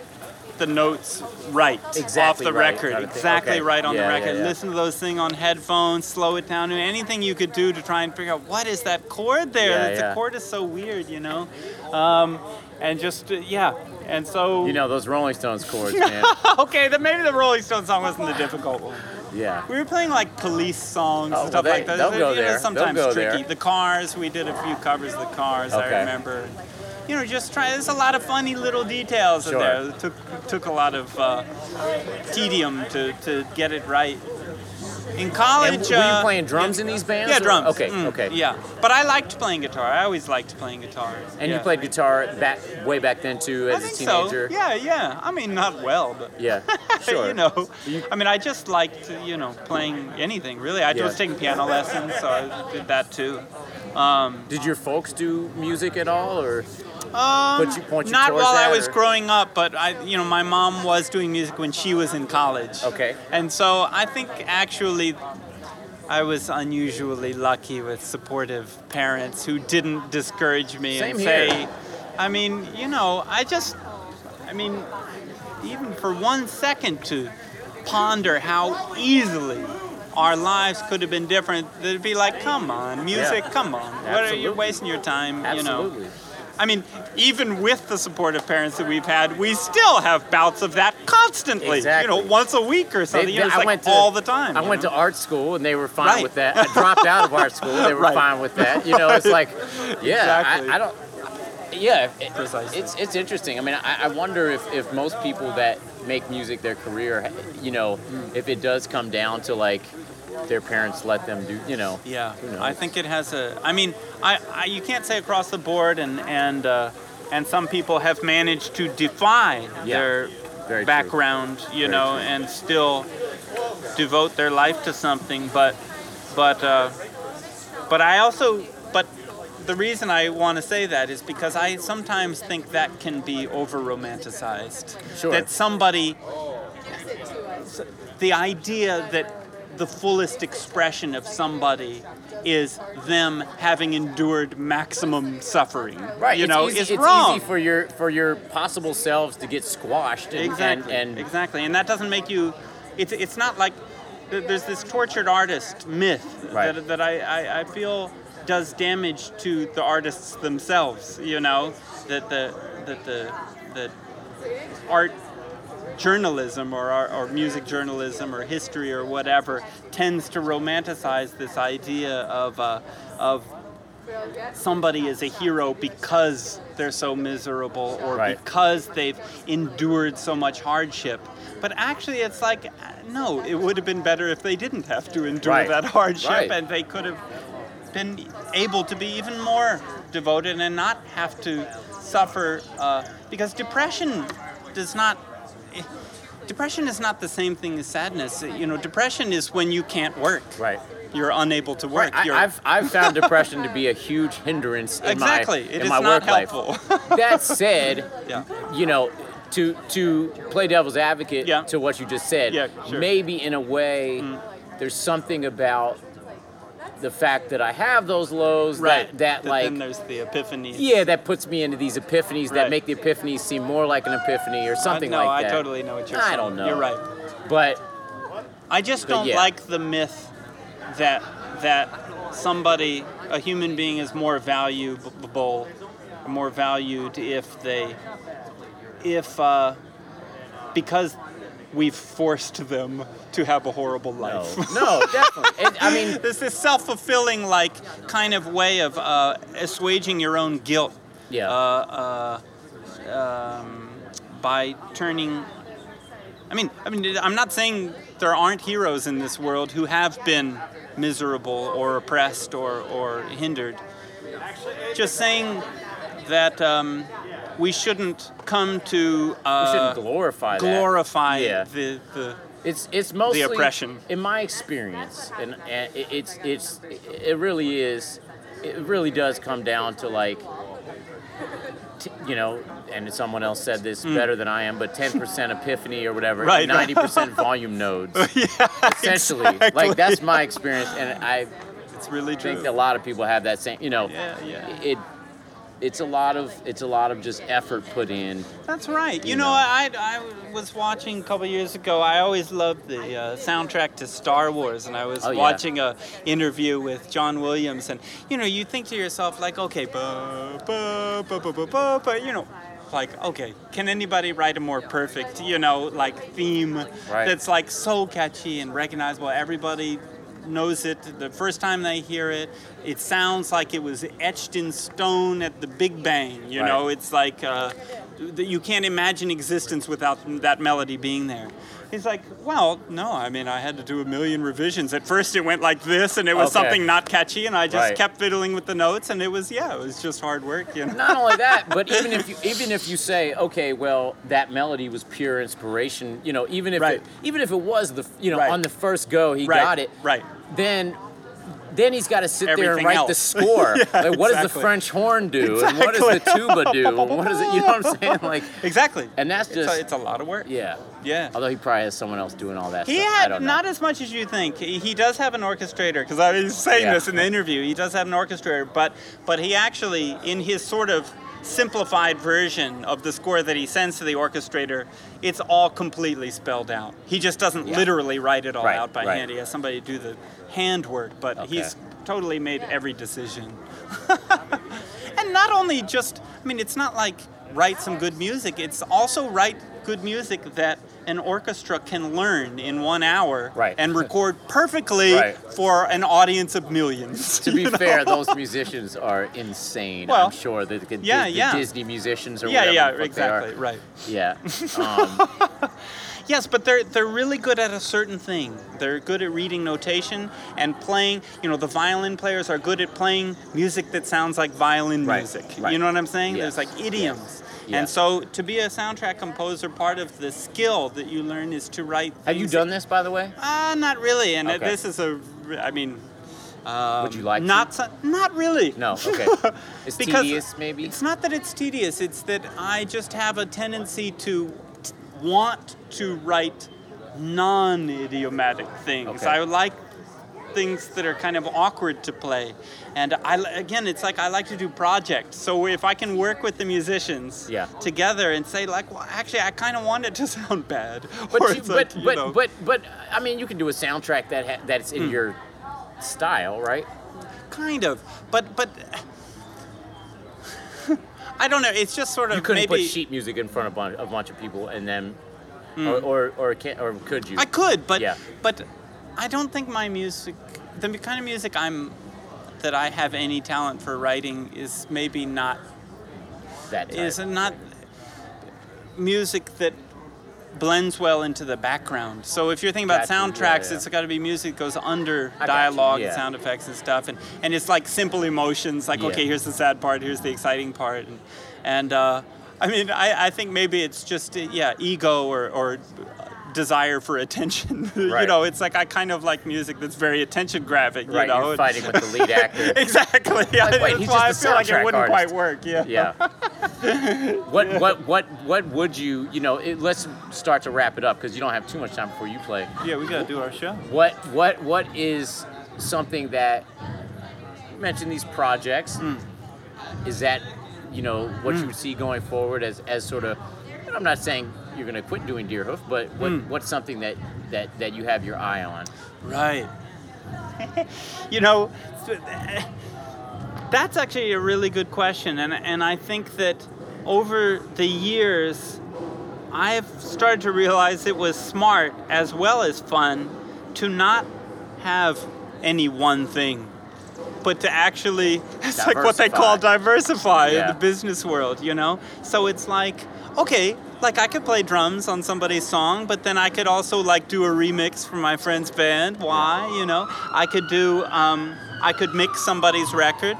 the notes right Exactly off the right, record, kind of thing. exactly Okay. right on Yeah, the record. yeah. Listen to those things on headphones, slow it down, anything you could do to try and figure out what is that chord there. Yeah, yeah. The chord is so weird, you know, um, and just uh, yeah, and so You know those Rolling Stones chords, man. okay, then maybe the Rolling Stone song wasn't the difficult one. Yeah. We were playing like police songs Oh, and stuff well, like that. they'll go there. They'll Sometimes go tricky. there. The Cars, we did a few covers of the Cars. Okay. I remember. You know, just try. There's a lot of funny little details in there. It took took a lot of uh, tedium to, to get it right. In And college, were you uh, playing drums in these bands? Yeah, or- drums. Okay, Mm, okay. Yeah, but I liked playing guitar. I always liked playing guitar. And yeah. you played guitar back way back then too, I as a teenager. so. Yeah, yeah. I mean, not well, but Yeah. Sure. you know, I mean, I just liked, you know, playing anything really. I Yeah. was taking piano lessons, so I did that too. Um, Did your folks do music at all, or um, Put you- point you not while I was or- growing up, but I, you know, my mom was doing music when she was in college. Okay. And so I think actually. I was unusually lucky with supportive parents who didn't discourage me Same and here. say, I mean, you know, I just, I mean, even for one second to ponder how easily our lives could have been different, they'd be like, come on, music, Yeah. come on. What are you wasting your time, you know? I mean, even with the supportive parents that we've had, we still have bouts of that constantly. Exactly. You know, once a week or something. They- you know, it's I like went to- all the time. I went know? to art school and they were fine Right. with that. I dropped out of art school. They were Right. fine with that. You know, it's like, yeah, Exactly. I, I don't. Yeah, it- Precisely. it's it's interesting. I mean, I, I wonder if, if most people that make music their career, you know, Hmm. if it does come down to like their parents let them do, you know. Yeah, I think it has a. I mean, I, I you can't say across the board, and and uh, and some people have managed to defy Yeah, their very true. background, you Very know, true. and still devote their life to something. But but uh, but I also but the reason I want to say that is because I sometimes think that can be over romanticized. Sure. That somebody the idea that the fullest expression of somebody is them having endured maximum suffering. Right. You it's know, easy, it's, it's wrong. easy for your for your possible selves to get squashed. And, exactly. And, and exactly. And that doesn't make you. It's it's not like there's this tortured artist myth Right. that that I, I I feel does damage to the artists themselves. You know that the that the that art journalism or, or, or music journalism or history or whatever tends to romanticize this idea of, uh, of somebody is a hero because they're so miserable or Right. because they've endured so much hardship. But actually, it's like, no, it would have been better if they didn't have to endure Right. that hardship Right. and they could have been able to be even more devoted and not have to suffer uh, because depression does not. Depression is not the same thing as sadness. You know, depression is when you can't work. Right. You're unable to work. I, I've, I've found depression to be a huge hindrance in exactly. my It in is my not work life. helpful. That said, yeah. you know, to to play devil's advocate Yeah. to what you just said, Yeah, sure. Mm. maybe in a way, there's something about the fact that I have those lows Right. that that But like then there's the epiphany. yeah that puts me into these epiphanies that make the epiphanies seem more like an epiphany or something no, like that. No, I totally know what you're I saying. don't know. You're right. But I just But don't yeah. like the myth that that somebody, a human being, is more valuable, more valued if they, if uh, because we've forced them to have a horrible life. no, definitely. And, I mean, There's this self-fulfilling like kind of way of uh, assuaging your own guilt. Yeah. Uh, uh, um, by turning. I mean, I mean, I'm not saying there aren't heroes in this world who have been miserable or oppressed or, or hindered. Just saying that um, we shouldn't come to uh, we shouldn't glorify that. glorify Yeah. the, the It's it's mostly the oppression. in my experience, and, and it- it's it's it really is. It really does come down to like, t- you know, and someone else said this better than I am, but ten percent epiphany or whatever. Right. ninety percent volume nodes. yeah, Essentially, exactly. like that's my experience, and I It's really true. think a lot of people have that same. You know, Yeah, yeah. it. It's a lot of it's a lot of just effort put in. That's right. You, You know, know. I, I was watching a couple years ago. I always loved the uh, soundtrack to Star Wars, and I was Oh, yeah. watching a interview with John Williams, and you know, you think to yourself like, okay, ba ba ba ba ba ba, ba you know. Like, okay, can anybody write a more perfect, you know, like theme Right. that's like so catchy and recognizable? Everybody knows it the first time they hear it. It sounds like it was etched in stone at the Big Bang. You Right. know, it's like uh, you can't imagine existence without that melody being there. He's like, well, no, I mean, I had to do a million revisions. At first, it went like this, and it was Okay. something not catchy, and I just Right. kept fiddling with the notes, and it was, yeah, it was just hard work, you know. Not only that, but even if you even if you say, okay, well, that melody was pure inspiration, you know, even if Right. it, even if it was the you know Right. on the first go he Right, got it, right. Then then he's got to sit there and write the score. Yeah, like, what does the. French horn do, and what does the tuba do, and what is it? You know what I'm saying? Like, Exactly. and that's It's just a, it's a lot of work. yeah. Yeah. Although he probably has someone else doing all that. He stuff. Had not as much as you think. He, he does have an orchestrator because I was saying Yeah. this in the interview. He does have an orchestrator, but but he actually in his sort of simplified version of the score that he sends to the orchestrator, it's all completely spelled out. He just doesn't Yeah. literally write it all Right, out by right. hand. He has somebody do the handwork, but Okay. he's totally made every decision. and not only just, I mean, it's not like write some good music. It's also write good music that an orchestra can learn in one hour Right. and record perfectly Right. for an audience of millions. To be know? fair, those musicians are insane. Well, I'm sure the, the, yeah, the yeah. Disney musicians or yeah, whatever yeah, the fuck they are. exactly, right. Yeah. Um, Yes, but they're they're really good at a certain thing. They're good at reading notation and playing. You know, the violin players are good at playing music that sounds like violin Right, music. right. You know what I'm saying? Yeah, There's like idioms. Yeah. And so, to be a soundtrack composer, part of the skill that you learn is to write. have you done this, by the way? Uh, not really. And Okay. this is a, I mean, um, Would you like to? not so, not really. No. Okay. It's tedious, maybe. It's not that it's tedious. It's that I just have a tendency to want to write non-idiomatic things. Okay. I like things that are kind of awkward to play, and I again, it's like I like to do projects. So if I can work with the musicians Yeah. together and say like, well, actually, I kind of want it to sound bad, But you, but like, but, but but I mean, you can do a soundtrack that ha- that's in hmm. your style, right? kind of, but but. I don't know. It's just sort of You couldn't maybe put sheet music in front of a bunch, a bunch of people and then, hmm. or or or, can, or could you? I could, but Yeah. but I don't think my music, the kind of music I'm, that I have any talent for writing is maybe not that type. is not music that blends well into the background. So if you're thinking about Gotcha, soundtracks, yeah. it's got to be music that goes under I dialogue yeah. and sound effects and stuff, and and it's like simple emotions. Like Yeah. okay, here's the sad part, here's the exciting part, and and uh, I mean I, I think maybe it's just yeah ego or or desire for attention. you know, it's like I kind of like music that's very attention grabbing. You Right, know, you're fighting with the lead actor. exactly. Yeah, wait, that's he's why just I a feel like it wouldn't artist. quite work. Yeah. Yeah. what what what what would you you know? It, let's start to wrap it up because you don't have too much time before you play. Yeah, we gotta do our show. What what what is something that you mentioned these projects? Hmm. Is that you know what you would see going forward as as sort of? and I'm not saying you're going to quit doing Deerhoof, but what, Hmm. what's something that, that that you have your eye on? Right. you know, that's actually a really good question, and and I think that over the years, I've started to realize it was smart as well as fun to not have any one thing, but to actually it's like what they call diversify in the business world, you know. So it's like okay. Like I could play drums on somebody's song, but then I could also like do a remix for my friend's band. Why? You know, I could do, um, I could mix somebody's record.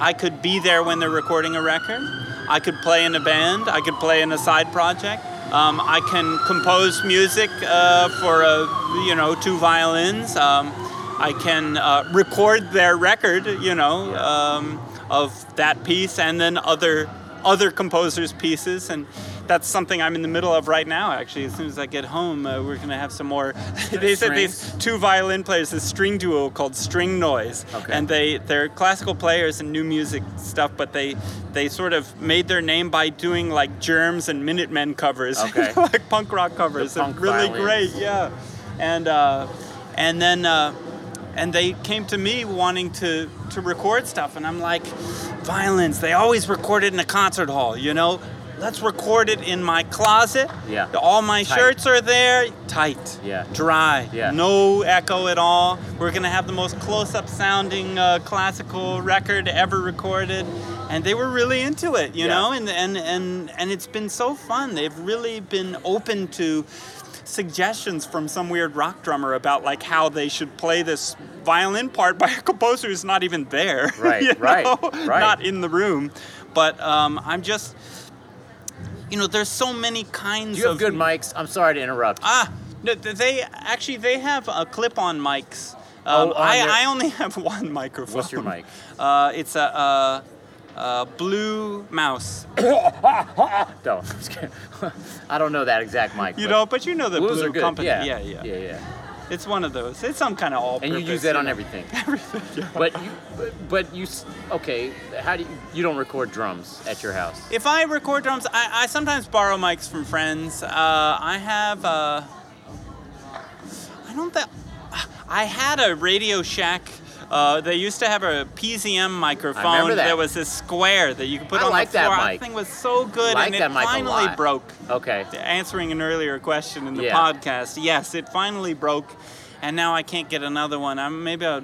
I could be there when they're recording a record. I could play in a band. I could play in a side project. Um, I can compose music uh, for a, you know, two violins. Um, I can uh, record their record, you know, um, of that piece, and then other other composers' pieces, and that's something I'm in the middle of right now. Actually, as soon as I get home, uh, we're gonna have some more. they said these two violin players, this string duo called String Noise, Okay. and they they're classical players and new music stuff, but they they sort of made their name by doing like Germs and Minutemen covers, Okay. like punk rock covers. The punk really violins. great, yeah. And uh, and then. Uh, and they came to me wanting to to record stuff and i'm like violins they always record it in a concert hall you know let's record it in my closet Yeah. all my Tight. shirts are there tight Yeah. dry Yeah. no echo at all we're gonna have the most close-up sounding uh, classical record ever recorded and they were really into it you Yeah. know and, and and and it's been so fun they've really been open to suggestions from some weird rock drummer about like how they should play this violin part by a composer who's not even there Right, right, right. not in the room but um, i'm just you know there's so many kinds you have of good mics? I'm sorry to interrupt. Ah, no, they actually they have uh, clip-on mics. Oh, Um, on I, I only have one microphone. What's your mic? Uh, it's a, uh uh blue mouse. No, I'm just. I don't know that exact mic. You but know, but you know the blue company. Yeah. yeah, yeah, yeah, yeah. It's one of those. It's some kind of all. And you use that on everything. everything. Yeah. But you, but, but you, okay? How do you? You don't record drums at your house? If I record drums, I, I sometimes borrow mics from friends. Uh, I have. Uh, I don't think. I had a Radio Shack. Uh, they used to have a PZM microphone that. was this square that you could put I on like the that floor. mic. That thing was so good, Like and that it finally broke. Okay. Answering an earlier question in the Yeah. podcast, yes, it finally broke, and now I can't get another one. I'm, maybe I'll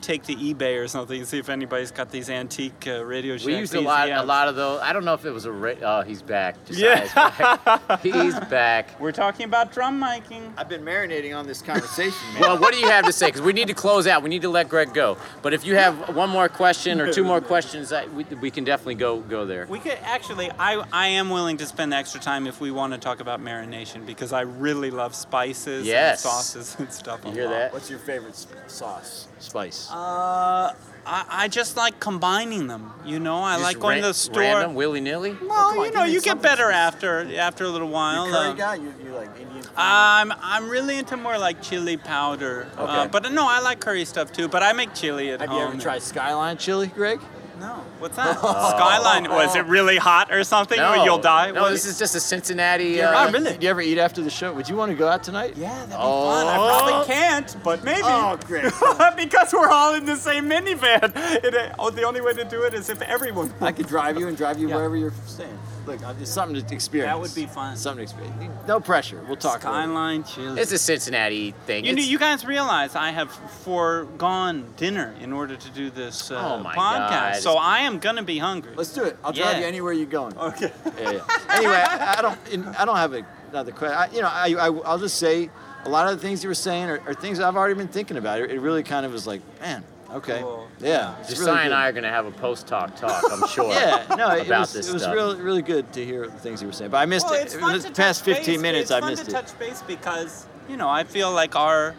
take to eBay or something and see if anybody's got these antique uh, Radio Shack We used a lot, a lot of those. I don't know if it was a. Ra- oh, he's back. Yeah. Back. he's back. We're talking about drum miking. I've been marinating on this conversation, man. Well, what do you have to say? Because we need to close out. We need to let Greg go. But if you have one more question or two more questions, I, we, we can definitely go go there. We could actually, I, I am willing to spend extra time if we want to talk about marination because I really love spices Yes. and sauces and stuff. You a hear lot. that? What's your favorite sauce? Spice. Uh, I, I just like combining them. You know, I Just like going ran- to the store. Random, willy nilly. Well, come on, you give know, me you get something better specific. after after a little while. You curry um, guy? You, you like Indian? food? I'm I'm really into more like chili powder. Uh, Okay. but no, I like curry stuff too. But I make chili at Have home. you ever tried Skyline chili, Greg? No. What's that? Skyline. Was it really hot or something? No, Where you'll die? No, What- this is just a Cincinnati. You Uh, Oh, really? Did you ever eat after the show? Would you want to go out tonight? Yeah, that'd be Oh. fun. I probably can't, but maybe. Oh, great. because we're all in the same minivan. It, uh, oh, the only way to do it is if everyone. I could drive you and drive you Yeah. wherever you're staying. Look, it's something to experience. That would be fun. Something to experience. No pressure. We'll talk. later. Skyline chili. it's a Cincinnati thing. You, It's- you guys realize I have foregone dinner in order to do this uh, Oh my podcast, God. so I am gonna be hungry. Let's do it. I'll drive Yeah. you anywhere you're going. okay. Yeah, yeah. Anyway, I, I don't. I don't have another question. I, you know, I, I I'll just say a lot of the things you were saying are, are things I've already been thinking about. It, it really kind of was like, man, okay, Cool. yeah. Josiah really and. I are going to have a post talk talk, I'm sure. Yeah, no, it was, this it was stuff. really, really good to hear the things you were saying. But I missed Well, it. it's In fun the to past touch 15 base. minutes, it's I fun missed to it. touch base because you know I feel like our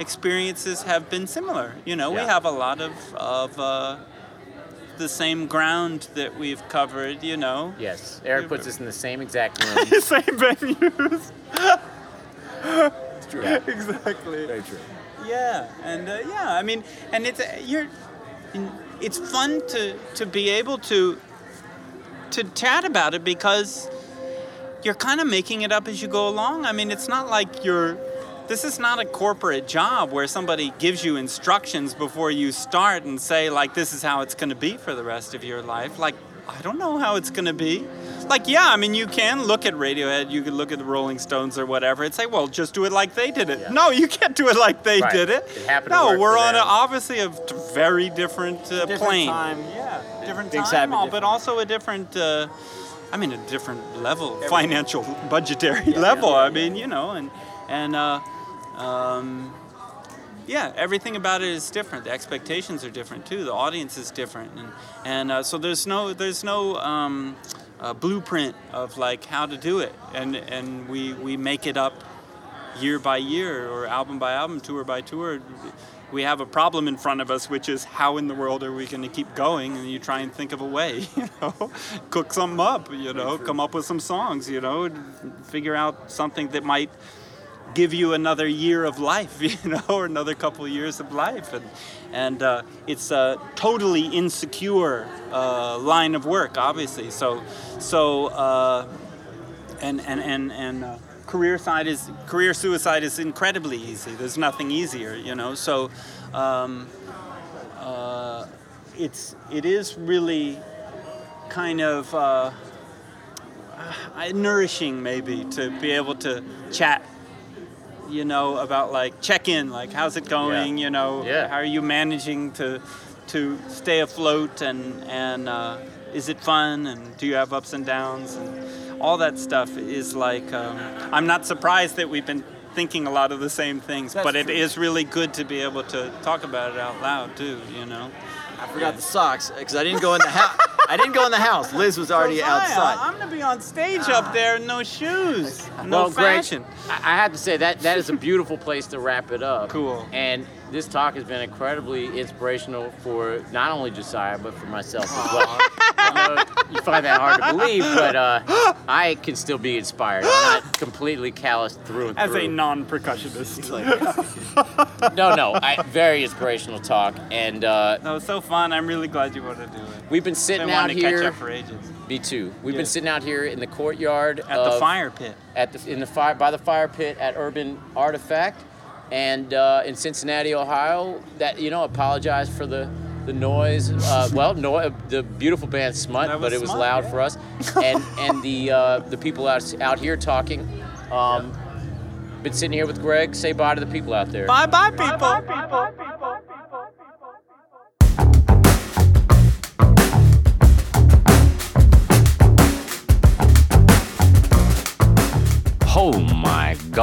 experiences have been similar. You know, we have a lot of of uh, the same ground that we've covered. You know, Yes, Eric puts us in the same exact room. The same venues. It's true. Yeah. exactly. Very true. Yeah, and uh, yeah, I mean, and it's uh, you're, it's fun to to be able to to chat about it because you're kind of making it up as you go along. I mean, it's not like you're. This is not a corporate job where somebody gives you instructions before you start and say like this is how it's going to be for the rest of your life. Like I don't know how it's going to be. Like yeah, I mean you can look at Radiohead, you can look at the Rolling Stones or whatever and say, well, just do it like they did it. Yeah. No, you can't do it like they Right. did it. It happened no, we're on a, obviously a very different, uh, Different plane. time. Yeah, different Things time, all- different. but also a different. Uh, I mean, a different level, financial, budgetary level. I mean, you know, and and uh, um, yeah, everything about it is different. The expectations are different too. The audience is different, and and uh, so there's no there's no um, uh, blueprint of like how to do it, and and we we make it up year by year or album by album, tour by tour. We have a problem in front of us, which is how in the world are we going to keep going? And you try and think of a way, you know, cook something up, you know, come up with some songs, you know, figure out something that might give you another year of life, you know, or another couple of years of life, and and uh, it's a totally insecure uh, line of work, obviously. So so uh, and and and and uh, career side is career suicide is incredibly easy. There's nothing easier, you know. So um, uh, it's it is really kind of. Uh, nourishing maybe to be able to chat you know about like check in like how's it going Yeah. you know Yeah. how are you managing to to stay afloat and and uh, is it fun and do you have ups and downs and all that stuff is like um, i'm not surprised that we've been thinking a lot of the same things That's but it true. is really good to be able to talk about it out loud too you know I forgot the socks because I didn't go in the house. I didn't go in the house. Liz was already Josiah, outside. i'm gonna be on stage up there in no shoes no well, fashion I I have to say that that is a beautiful place to wrap it up. Cool. And this talk has been incredibly inspirational for not only Josiah but for myself as well. I you find that hard to believe, but uh, I can still be inspired. I'm not completely calloused through and as through. a non-percussionist no, no, I, very inspirational talk, and uh, No, it's so fun. I'm really glad you want to do it. we've been Been sitting out wanting to catch here. up for ages. Me too. We've Yeah. been sitting out here in the courtyard At the fire pit. at the in the fire by the fire pit at Urban Artifact, and uh, in Cincinnati, Ohio. That you know, apologize for the the noise. Uh, well, no, the beautiful band Smut, but it was Smut, loud yeah. for us, and and the uh, the people out out here talking. Um, been sitting here with Greg. Say bye to the people out there. Bye bye, people. Oh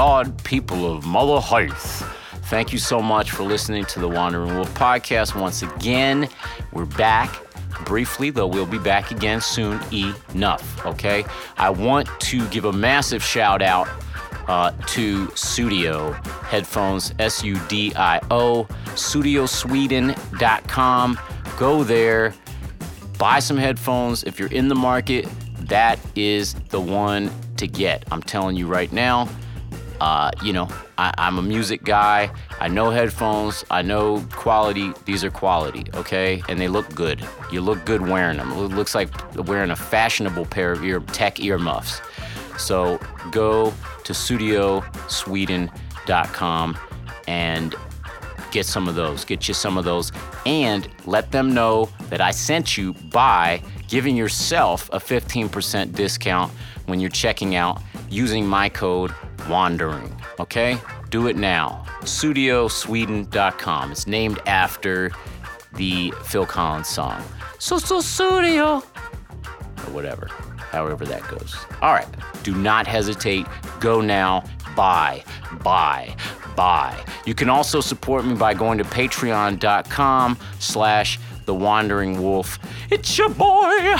God, people of Mother Hearth. Thank you so much for listening to the Wandering Wolf podcast once again. We're back briefly, though we'll be back again soon enough, okay? I want to give a massive shout out uh, to Sudio Headphones, S U D I O, sudiosweden.com. Go there, buy some headphones. If you're in the market, that is the one to get. I'm telling you right now. Uh, you know, I, I'm a music guy. I know headphones. I know quality. These are quality, okay? And they look good. You look good wearing them. It looks like wearing a fashionable pair of ear tech earmuffs. So go to sudiosweden.com and get some of those. Get you some of those and let them know that I sent you by giving yourself a 15% discount when you're checking out using my code WANDERING. Okay? Do it now. Sudiosweden.com. It's named after the Phil Collins song. So, so, studio. Or whatever. however that goes. All right, do not hesitate. Go now. Buy, buy, buy. You can also support me by going to patreon.com slash the wandering wolf. It's your boy.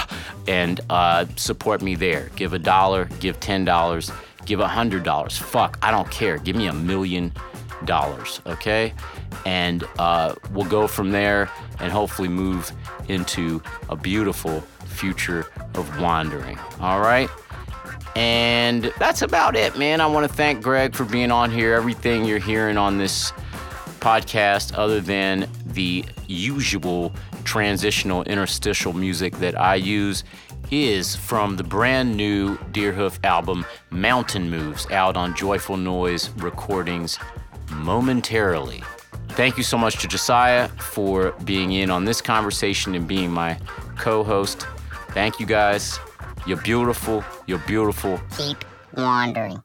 And uh, support me there. Give a dollar, give ten dollars, give a hundred dollars. Fuck, I don't care. Give me a million dollars, okay? And uh, we'll go from there and hopefully move into a beautiful future of wandering. All right? And that's about it, man. I want to thank Greg for being on here. Everything you're hearing on this podcast, other than the usual transitional interstitial music that I use, is from the brand new Deerhoof album Mountain Moves out on Joyful Noise Recordings momentarily. Thank you so much to Josiah for being in on this conversation and being my co host. Thank you guys. You're beautiful. You're beautiful. Keep wandering.